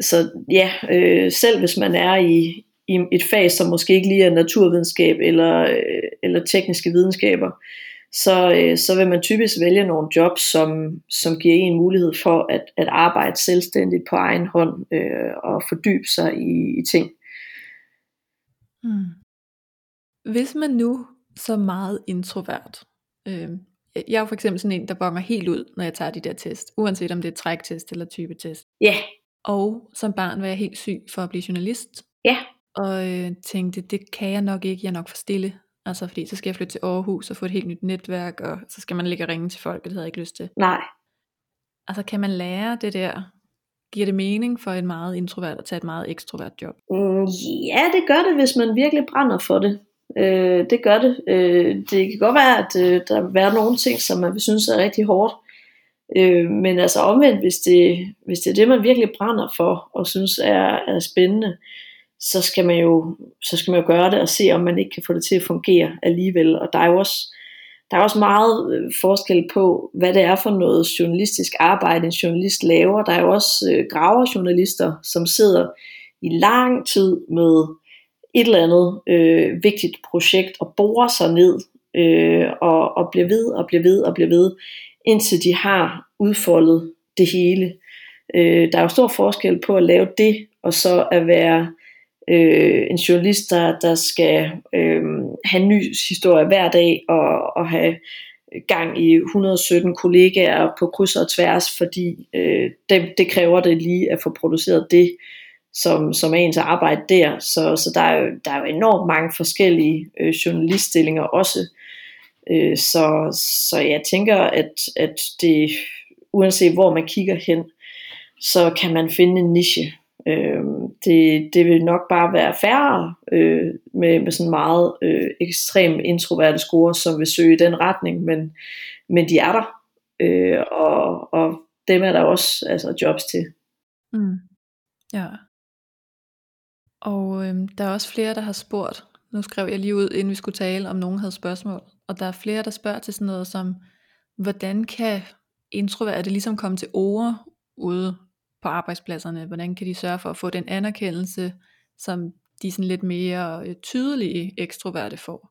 B: så ja, øh, selv hvis man er i, i et fag, som måske ikke lige er naturvidenskab eller, øh, eller tekniske videnskaber, så, øh, så vil man typisk vælge nogle jobs, som, som giver en mulighed for at, at arbejde selvstændigt på egen hånd øh, og fordybe sig i, i ting.
A: Hmm. Hvis man nu så meget introvert, øh, jeg er jo for eksempel sådan en, der bonger helt ud, når jeg tager de der test, uanset om det er træktest eller typetest.
B: Ja. Yeah.
A: Og som barn var jeg helt syg for at blive journalist.
B: Ja. Yeah.
A: Og øh, tænkte, det kan jeg nok ikke, jeg er nok for stille. Altså fordi så skal jeg flytte til Aarhus og få et helt nyt netværk, og så skal man ligge og ringe til folk, og det havde jeg ikke lyst til.
B: Nej.
A: Altså kan man lære det der? Giver det mening for en meget introvert at tage et meget ekstrovert job?
B: Mm, ja, det gør det, hvis man virkelig brænder for det. Øh, det gør det. Øh, det kan godt være, at øh, der vil være nogle ting, som man vil synes er rigtig hårdt. Øh, men altså omvendt, hvis det, hvis det er det, man virkelig brænder for, og synes er, er spændende, så skal man jo så skal man jo gøre det og se om man ikke kan få det til at fungere alligevel og der er jo også der er også meget øh, forskel på hvad det er for noget journalistisk arbejde en journalist laver der er jo også øh, graverjournalister som sidder i lang tid med et eller andet øh, vigtigt projekt og borer sig ned øh, og, og bliver ved og bliver ved og bliver ved indtil de har udfoldet det hele. Øh, der er jo stor forskel på at lave det og så at være øh, en journalist, der, der skal øh, have en ny historie hver dag og, og have gang i 117 kollegaer på kryds og tværs, fordi øh, det, det kræver det lige at få produceret det, som, som er ens arbejde der. Så, så der, er jo, der er jo enormt mange forskellige øh, journaliststillinger også. Øh, så, så jeg tænker, at, at det, uanset hvor man kigger hen, så kan man finde en niche, Øh, det, det vil nok bare være færre øh, med, med sådan meget øh, ekstrem introverte score, som vil søge i den retning, men, men de er der, øh, og, og dem er der også altså, jobs til.
A: Mm. Ja. Og øh, der er også flere, der har spurgt, nu skrev jeg lige ud, inden vi skulle tale, om nogen havde spørgsmål, og der er flere, der spørger til sådan noget som, hvordan kan introverte ligesom komme til ord ude på arbejdspladserne? Hvordan kan de sørge for at få den anerkendelse, som de sådan lidt mere øh, tydelige ekstroverte får?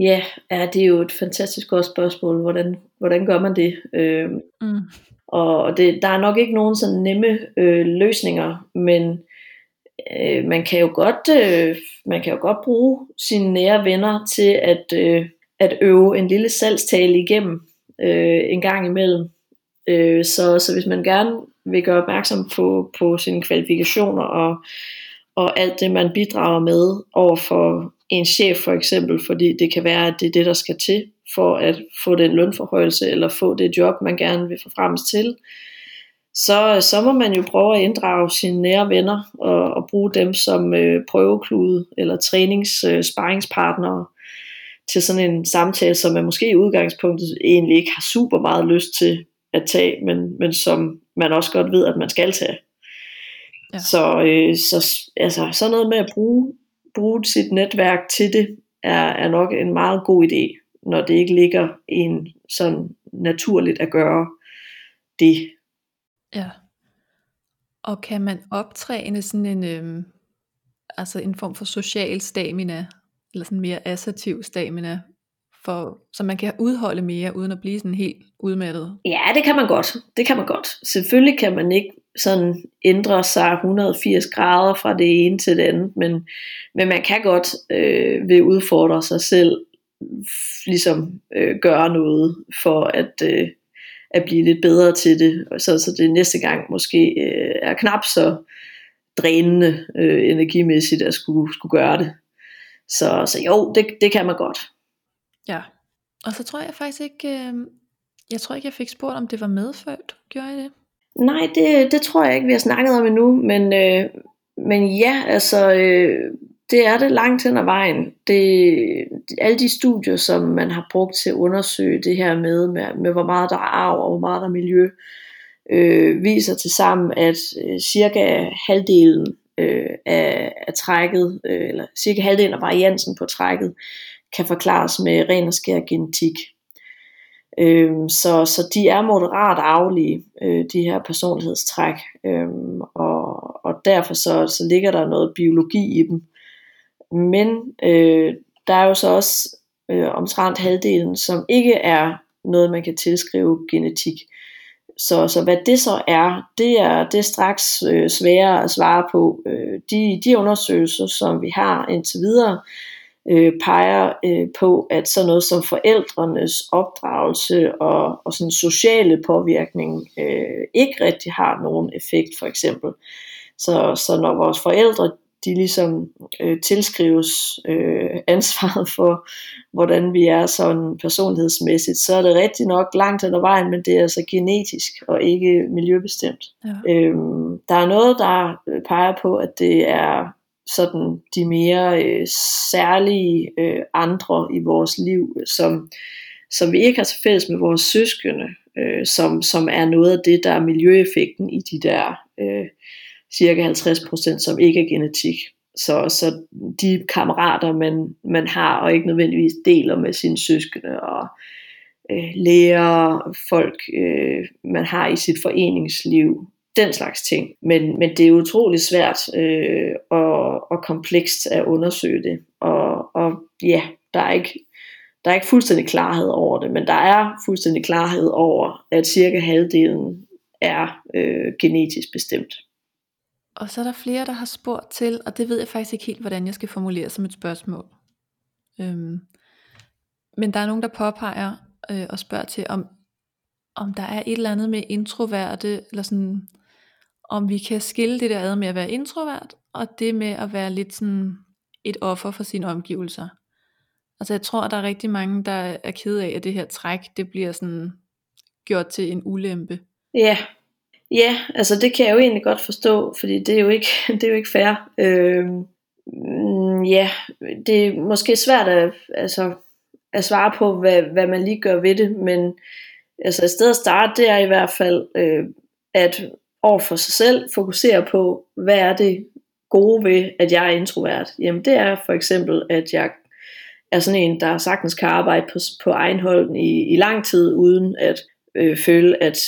B: Ja, ja, det er jo et fantastisk godt spørgsmål. Hvordan, hvordan gør man det? Øh, mm. Og det, der er nok ikke nogen sådan nemme øh, løsninger, men øh, man kan jo godt øh, man kan jo godt bruge sine nære venner til at øh, at øve en lille salgstale igennem øh, en gang imellem. Øh, så, så hvis man gerne vil gøre opmærksom på, på sine kvalifikationer og, og alt det, man bidrager med over for, en chef for eksempel, fordi det kan være, at det er det, der skal til for at få den lønforhøjelse, eller få det job, man gerne vil få frem til, så, så må man jo prøve at inddrage sine nære venner, og, og bruge dem som øh, prøveklude, eller træningssparingspartnere, øh, til sådan en samtale, som man måske i udgangspunktet egentlig ikke har super meget lyst til at tage, men, men som man også godt ved, at man skal tage. Ja. Så, øh, så altså, sådan noget med at bruge, bruge sit netværk til det, er, er nok en meget god idé, når det ikke ligger en sådan naturligt at gøre det.
A: Ja. Og kan man optræne sådan en, øhm, altså en form for social stamina, eller sådan mere assertiv stamina, for, så man kan udholde mere, uden at blive sådan helt udmattet?
B: Ja, det kan man godt. Det kan man godt. Selvfølgelig kan man ikke sådan ændre sig 180 grader fra det ene til det andet, men, men man kan godt øh, ved udfordre sig selv, ligesom øh, gøre noget for at, øh, at blive lidt bedre til det, så, så det næste gang måske øh, er knap så drænende øh, energimæssigt at skulle, skulle gøre det. Så, så jo, det, det kan man godt.
A: Ja, og så tror jeg faktisk ikke, øh, jeg tror ikke jeg fik spurgt om det var medfødt, gjorde jeg det?
B: Nej, det, det tror jeg ikke vi har snakket om endnu, men, øh, men ja, altså øh, det er det langt hen ad vejen. Det, alle de studier, som man har brugt til at undersøge det her med, med, med hvor meget der er arv og hvor meget der er miljø, øh, viser til sammen, at øh, cirka halvdelen øh, af, af trækket, øh, eller cirka halvdelen af variansen på trækket, kan forklares med ren og skær genetik. Øh, så, så de er moderat arvelige, øh, de her personlighedstræk, øh, og, og derfor så, så ligger der noget biologi i dem. Men øh, der er jo så også øh, omtrent halvdelen, som ikke er noget, man kan tilskrive genetik. Så, så hvad det så er, det er, det er straks øh, sværere at svare på. Øh, de, de undersøgelser, som vi har indtil videre, øh, peger øh, på, at sådan noget som forældrenes opdragelse og, og sådan sociale påvirkning øh, ikke rigtig har nogen effekt, for eksempel. Så, så når vores forældre de ligesom øh, tilskrives øh, ansvaret for, hvordan vi er sådan personlighedsmæssigt, så er det rigtig nok langt hen ad vejen, men det er altså genetisk og ikke miljøbestemt. Ja. Øhm, der er noget, der peger på, at det er sådan de mere øh, særlige øh, andre i vores liv, som, som vi ikke har til fælles med vores søskende, øh, som, som er noget af det, der er miljøeffekten i de der øh, cirka 50%, som ikke er genetik. Så, så de kammerater, man, man har, og ikke nødvendigvis deler med sine søskende, og øh, lærer, folk, øh, man har i sit foreningsliv, den slags ting. Men, men det er utrolig svært øh, og, og komplekst at undersøge det. Og, og ja, der er ikke der er ikke fuldstændig klarhed over det, men der er fuldstændig klarhed over, at cirka halvdelen er øh, genetisk bestemt.
A: Og så er der flere, der har spurgt til, og det ved jeg faktisk ikke helt, hvordan jeg skal formulere som et spørgsmål. Øhm, men der er nogen, der påpeger øh, og spørger til, om, om der er et eller andet med introverte, eller sådan, om vi kan skille det der ad med at være introvert, og det med at være lidt sådan et offer for sine omgivelser. Altså jeg tror, at der er rigtig mange, der er ked af, at det her træk, det bliver sådan gjort til en ulempe.
B: Ja, Ja, altså det kan jeg jo egentlig godt forstå, fordi det er jo ikke, det er jo ikke fair. Øh, ja, det er måske svært at, altså, at svare på, hvad, hvad man lige gør ved det, men altså et sted at starte, det er i hvert fald øh, at over for sig selv fokusere på, hvad er det gode ved, at jeg er introvert? Jamen det er for eksempel, at jeg er sådan en, der sagtens kan arbejde på, på egen hold i, i lang tid, uden at øh, føle, at,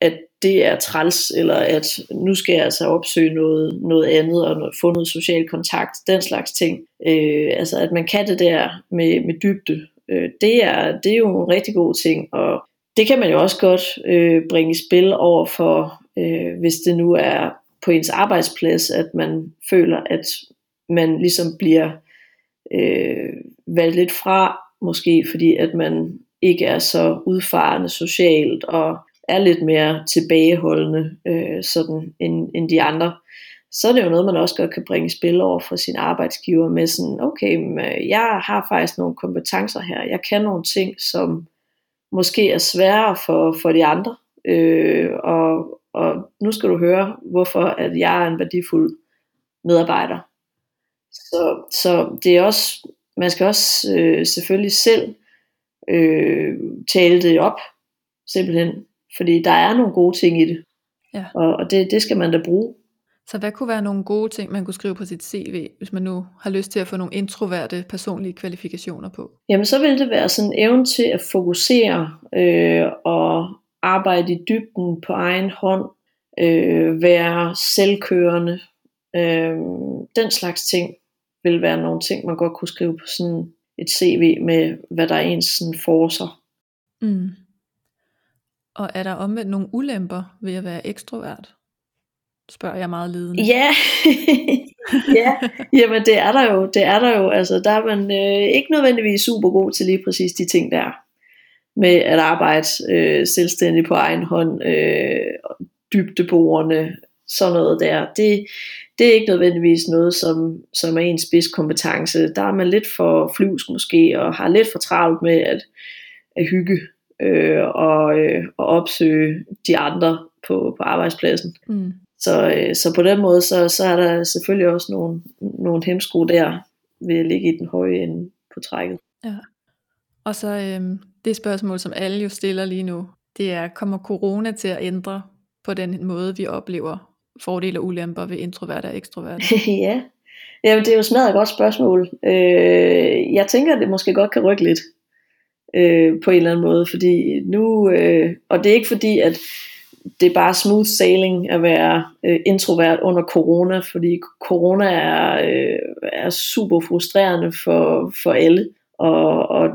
B: at det er træls, eller at nu skal jeg altså opsøge noget, noget andet, og få noget social kontakt, den slags ting. Øh, altså at man kan det der med, med dybde, øh, det, er, det er jo en rigtig god ting, og det kan man jo også godt øh, bringe i spil over for, øh, hvis det nu er på ens arbejdsplads, at man føler, at man ligesom bliver øh, valgt lidt fra, måske fordi at man ikke er så udfarende socialt, og er lidt mere tilbageholdende øh, sådan end, end de andre. så er det jo noget, man også godt kan bringe spil over for sin arbejdsgiver med sådan, okay, øh, jeg har faktisk nogle kompetencer her, jeg kan nogle ting, som måske er sværere for, for de andre, øh, og, og nu skal du høre, hvorfor at jeg er en værdifuld medarbejder. Så, så det er også, man skal også øh, selvfølgelig selv øh, tale det op, simpelthen, fordi der er nogle gode ting i det,
A: Ja.
B: og, og det, det skal man da bruge.
A: Så hvad kunne være nogle gode ting, man kunne skrive på sit CV, hvis man nu har lyst til at få nogle introverte personlige kvalifikationer på?
B: Jamen så vil det være sådan evnen til at fokusere øh, og arbejde i dybden på egen hånd, øh, være selvkørende, øh, den slags ting vil være nogle ting, man godt kunne skrive på sådan et CV med, hvad der er ens sådan forser.
A: Mm. Og er der omvendt nogle ulemper ved at være ekstrovert? Spørger jeg meget ledende.
B: Ja, ja, jamen det er der jo, det er der jo, altså der er man øh, ikke nødvendigvis super god til lige præcis de ting der, med at arbejde øh, selvstændigt på egen hånd, øh, dybdeborende, sådan noget der, det, det er ikke nødvendigvis noget, som, som er en spidskompetence, der er man lidt for flyvsk måske, og har lidt for travlt med at, at hygge øh, og, øh, og opsøge de andre på, på arbejdspladsen.
A: Mm.
B: Så, øh, så på den måde, så, så er der selvfølgelig også nogle, nogle hemsko der, ved at ligge i den høje ende på trækket.
A: Ja. Og så øhm, det spørgsmål, som alle jo stiller lige nu, det er, kommer corona til at ændre på den måde, vi oplever fordele og ulemper ved introverte og ekstroverte?
B: ja, Jamen, det er jo smadret godt spørgsmål. Øh, jeg tænker, at det måske godt kan rykke lidt øh, på en eller anden måde, fordi nu, øh, og det er ikke fordi, at det er bare smooth sailing at være øh, introvert under corona, fordi corona er, øh, er super frustrerende for, for alle. Og, og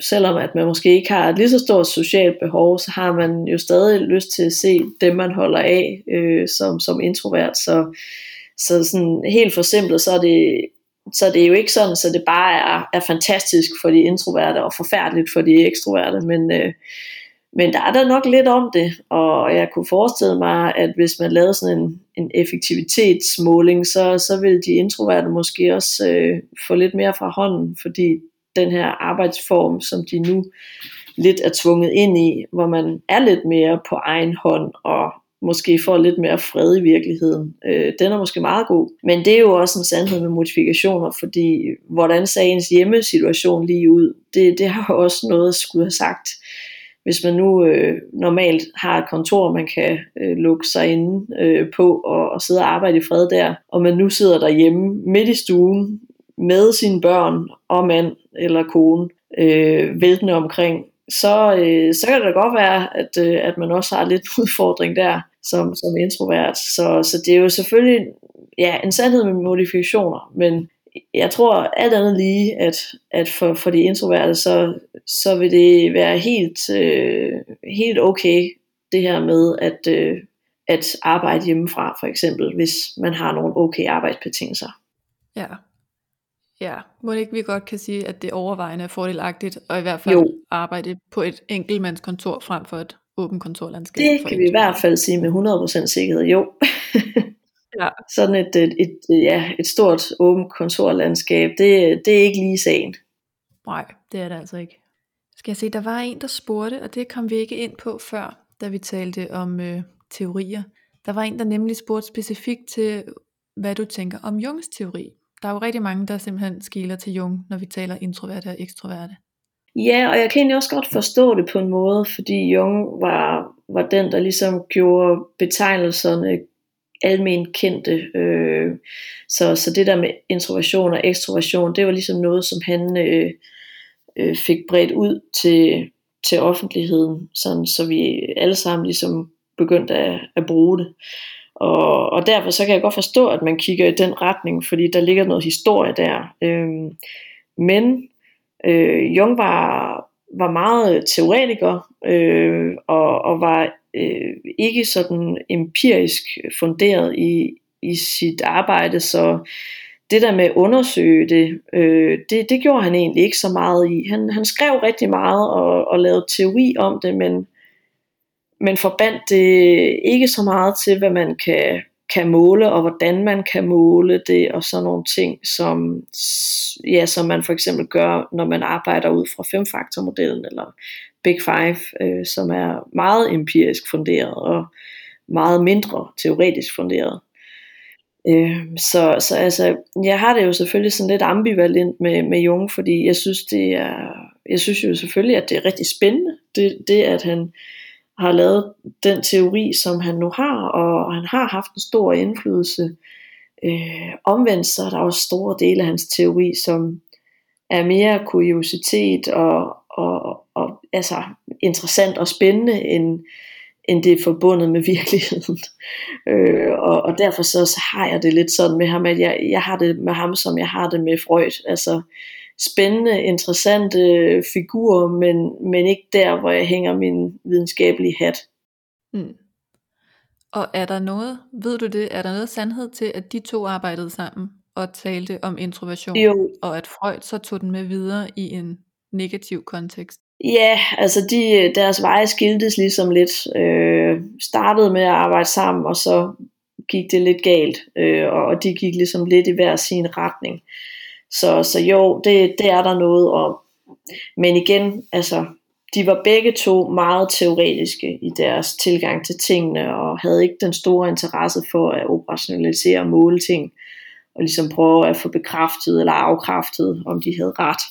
B: selvom at man måske ikke har et lige så stort socialt behov, så har man jo stadig lyst til at se dem, man holder af øh, som, som introvert. Så, så sådan helt for simpelt, så er det så det er jo ikke sådan, så det bare er, er fantastisk for de introverte og forfærdeligt for de ekstroverte, men, øh, men der er der nok lidt om det, og jeg kunne forestille mig, at hvis man lavede sådan en, en effektivitetsmåling, så, så vil de introverte måske også øh, få lidt mere fra hånden, fordi den her arbejdsform, som de nu lidt er tvunget ind i, hvor man er lidt mere på egen hånd og måske får lidt mere fred i virkeligheden. Øh, den er måske meget god. Men det er jo også en sandhed med modifikationer, fordi hvordan ser ens hjemmesituation lige ud, det, det har jo også noget at skulle have sagt. Hvis man nu øh, normalt har et kontor, man kan øh, lukke sig inde øh, på og, og sidde og arbejde i fred der, og man nu sidder derhjemme midt i stuen med sine børn og mand eller kone øh, væltende omkring, så, øh, så kan det da godt være, at, øh, at man også har lidt udfordring der som, som introvert. Så, så det er jo selvfølgelig ja, en sandhed med modifikationer, men jeg tror alt andet lige, at, at for, for de introverte, så, så vil det være helt, øh, helt okay, det her med at, øh, at arbejde hjemmefra, for eksempel, hvis man har nogle okay arbejdsbetingelser.
A: Ja. Ja, må det ikke vi godt kan sige, at det overvejende er fordelagtigt, og i hvert fald
B: Jo.
A: arbejde på et enkeltmandskontor frem for et åbent kontorlandskab.
B: Det kan vi i hvert fald sige med 100% sikkerhed, jo.
A: Ja.
B: Sådan et, et, et, ja, et stort åbent kontorlandskab, det, det er ikke lige sagen.
A: Nej, det er det altså ikke. Skal jeg se, der var en, der spurgte, og det kom vi ikke ind på før, da vi talte om øh, teorier. Der var en, der nemlig spurgte specifikt til, hvad du tænker om Jungs teori. Der er jo rigtig mange, der simpelthen skiler til Jung, når vi taler introverte og ekstroverte.
B: Ja, og jeg kan egentlig også godt forstå det på en måde, fordi Jung var, var den, der ligesom gjorde betegnelserne almen kendte. Øh, så, så det der med introversion og ekstroversion, det var ligesom noget, som han øh, øh, fik bredt ud til, til offentligheden, sådan, så vi alle sammen ligesom begyndte at, at bruge det. Og, og derfor så kan jeg godt forstå, at man kigger i den retning, fordi der ligger noget historie der. Øhm, men øh, Jung var, var meget teoretiker øh, og, og var øh, ikke sådan empirisk funderet i, i sit arbejde, så det der med at undersøge det, øh, det, det gjorde han egentlig ikke så meget i. Han, han skrev rigtig meget og, og lavede teori om det, men, men forbandt det ikke så meget til, hvad man kan, kan måle, og hvordan man kan måle det, og sådan nogle ting, som, ja, som man for eksempel gør, når man arbejder ud fra femfaktormodellen, eller Big Five, øh, som er meget empirisk funderet, og meget mindre teoretisk funderet. Øh, så, så altså, jeg har det jo selvfølgelig sådan lidt ambivalent med, med Jung, fordi jeg synes, det er, jeg synes jo selvfølgelig, at det er rigtig spændende, det, det at han har lavet den teori, som han nu har, og han har haft en stor indflydelse. Øh, omvendt så er der også store dele af hans teori, som er mere kuriositet og, og, og altså interessant og spændende end, end det er forbundet med virkeligheden. øh, og, og derfor så, så har jeg det lidt sådan med ham, at jeg, jeg har det med ham, som jeg har det med Freud. Altså spændende, interessante figurer, men, men ikke der, hvor jeg hænger min videnskabelige hat. Mm.
A: Og er der noget, ved du det, er der noget sandhed til, at de to arbejdede sammen og talte om introversion,
B: jo.
A: og at Freud så tog den med videre i en negativ kontekst?
B: Ja, altså de, deres veje skiltes ligesom lidt. Øh, startede med at arbejde sammen, og så gik det lidt galt, øh, og de gik ligesom lidt i hver sin retning. Så, så jo, det, det er der noget om. Men igen, altså, de var begge to meget teoretiske i deres tilgang til tingene, og havde ikke den store interesse for at operationalisere og måle ting, og ligesom prøve at få bekræftet eller afkræftet, om de havde ret.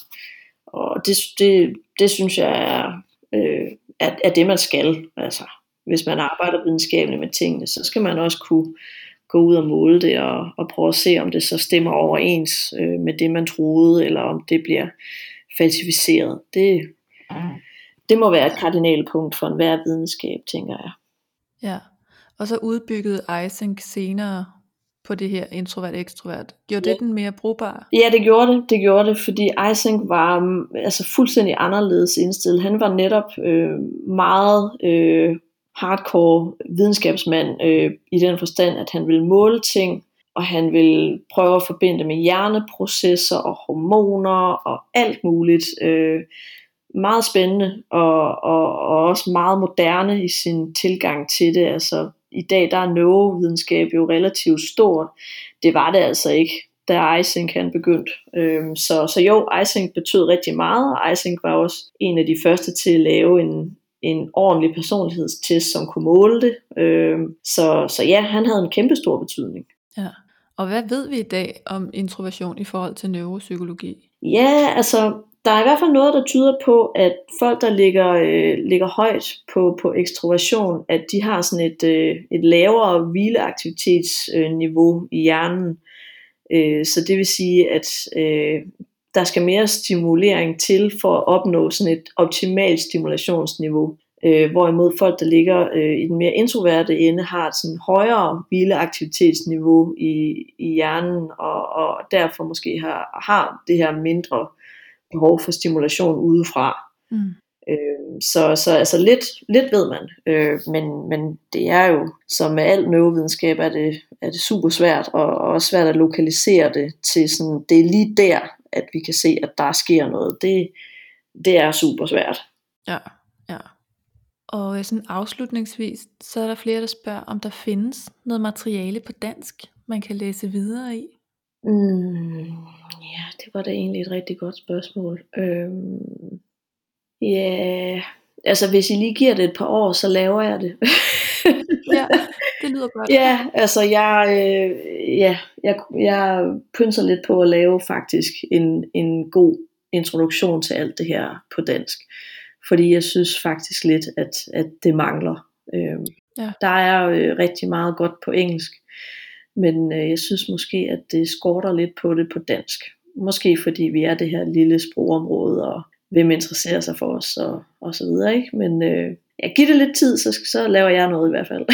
B: Og det, det, det synes jeg er, øh, er, er det, man skal. Altså, hvis man arbejder videnskabeligt med tingene, så skal man også kunne gå ud og måle det, og, og prøve at se, om det så stemmer overens øh, med det, man troede, eller om det bliver falsificeret. Det, det må være et kardinalpunkt for enhver videnskab, tænker jeg.
A: Ja, og så udbyggede Ising senere på det her introvert-ekstrovert. Gjorde ja. det den mere brugbar?
B: Ja, det gjorde det. Det gjorde det, fordi Ising var mm, altså fuldstændig anderledes indstillet. Han var netop øh, meget øh, hardcore videnskabsmand øh, i den forstand, at han ville måle ting, og han ville prøve at forbinde med hjerneprocesser og hormoner og alt muligt. Øh, meget spændende og, og, og også meget moderne i sin tilgang til det. Altså i dag der er neurovidenskab jo relativt stort. Det var det altså ikke, da Ising han begyndte. Øhm, så, så jo, Ising betød rigtig meget, og Ising var også en af de første til at lave en, en ordentlig personlighedstest, som kunne måle det. Øhm, så, så ja, han havde en kæmpe stor betydning.
A: Ja. Og hvad ved vi i dag om introversion i forhold til neuropsykologi?
B: Ja, altså der er i hvert fald noget, der tyder på, at folk, der ligger, øh, ligger højt på, på ekstroversion, at de har sådan et, øh, et lavere hvileaktivitetsniveau i hjernen. Øh, så det vil sige, at øh, der skal mere stimulering til for at opnå sådan et optimalt stimulationsniveau. Øh, hvorimod folk, der ligger øh, i den mere introverte ende, har et sådan højere hvileaktivitetsniveau i, i hjernen, og, og derfor måske har, har det her mindre behov for stimulation udefra. Mm. Øh, så, så altså lidt, lidt ved man, øh, men, men det er jo, som med al neurovidenskab, er det, er det super svært, og, og også svært at lokalisere det til sådan, det er lige der, at vi kan se, at der sker noget. Det, det er super svært.
A: Ja, ja. Og sådan afslutningsvis, så er der flere, der spørger, om der findes noget materiale på dansk, man kan læse videre i.
B: Mm, ja, det var da egentlig et rigtig godt spørgsmål. Øhm, ja, altså hvis I lige giver det et par år, så laver jeg det.
A: ja, det lyder godt.
B: Ja, altså jeg, øh, ja, jeg, jeg pynser lidt på at lave faktisk en, en god introduktion til alt det her på dansk. Fordi jeg synes faktisk lidt, at, at det mangler. Øhm, ja. Der er øh, rigtig meget godt på engelsk. Men øh, jeg synes måske, at det skorter lidt på det på dansk. Måske fordi vi er det her lille sprogområde, og hvem interesserer sig for os, og, og så videre. Ikke? Men øh, jeg giver det lidt tid, så, så laver jeg noget i hvert fald.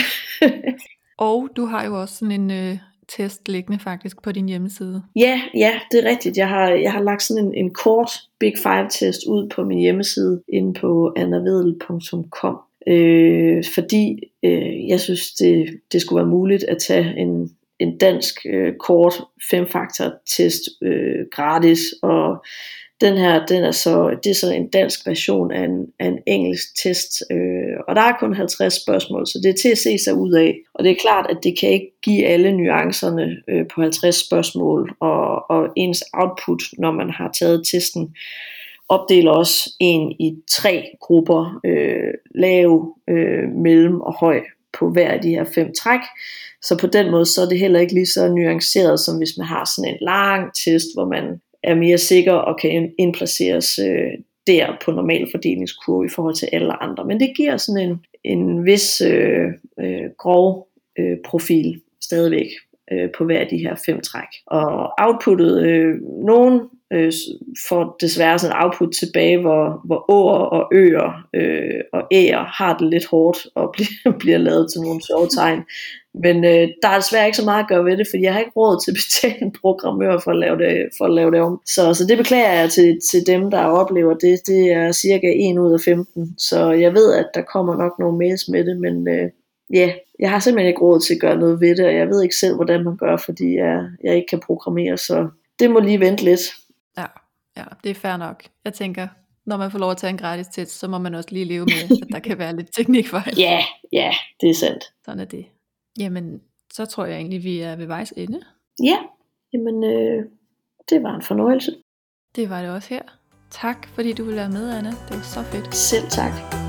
A: og du har jo også sådan en øh, test liggende faktisk på din hjemmeside.
B: Ja, ja, det er rigtigt. Jeg har, jeg har lagt sådan en, en kort Big Five test ud på min hjemmeside, inde på annavedel.com. Øh, fordi øh, jeg synes, det, det skulle være muligt at tage en, en dansk øh, kort femfaktor test øh, gratis og den her, den er så, det er så en dansk version af en, af en engelsk test, øh, og der er kun 50 spørgsmål, så det er til at se sig ud af. Og det er klart, at det kan ikke give alle nuancerne øh, på 50 spørgsmål, og, og ens output, når man har taget testen, opdeler også en i tre grupper, øh, lav, øh, mellem og høj på hver af de her fem træk. Så på den måde, så er det heller ikke lige så nuanceret, som hvis man har sådan en lang test, hvor man er mere sikker og kan indplaceres øh, der på normal fordelingskurve i forhold til alle andre. Men det giver sådan en, en vis øh, øh, grov øh, profil stadigvæk øh, på hver af de her fem træk. Og outputtet, øh, nogen øh, får desværre sådan en output tilbage, hvor, hvor åer og øer øh, og æger har det lidt hårdt og bliver, bliver lavet til nogle sjove tegn. Men øh, der er desværre ikke så meget at gøre ved det, for jeg har ikke råd til at betale en programmør for at lave det, for at lave det om. Så, så det beklager jeg til, til dem, der oplever det. Det er cirka 1 ud af 15. Så jeg ved, at der kommer nok nogle mails med det, men øh, ja, yeah, jeg har simpelthen ikke råd til at gøre noget ved det, og jeg ved ikke selv, hvordan man gør, fordi jeg, jeg ikke kan programmere, så det må lige vente lidt.
A: Ja, ja, det er fair nok. Jeg tænker, når man får lov at tage en gratis test, så må man også lige leve med, at der kan være lidt teknikfejl.
B: Ja, ja, det er sandt.
A: Sådan er det. Jamen, så tror jeg egentlig, vi er ved vejs ende.
B: Ja, jamen, øh, det var en fornøjelse.
A: Det var det også her. Tak, fordi du ville være med, Anna. Det var så fedt.
B: Selv tak.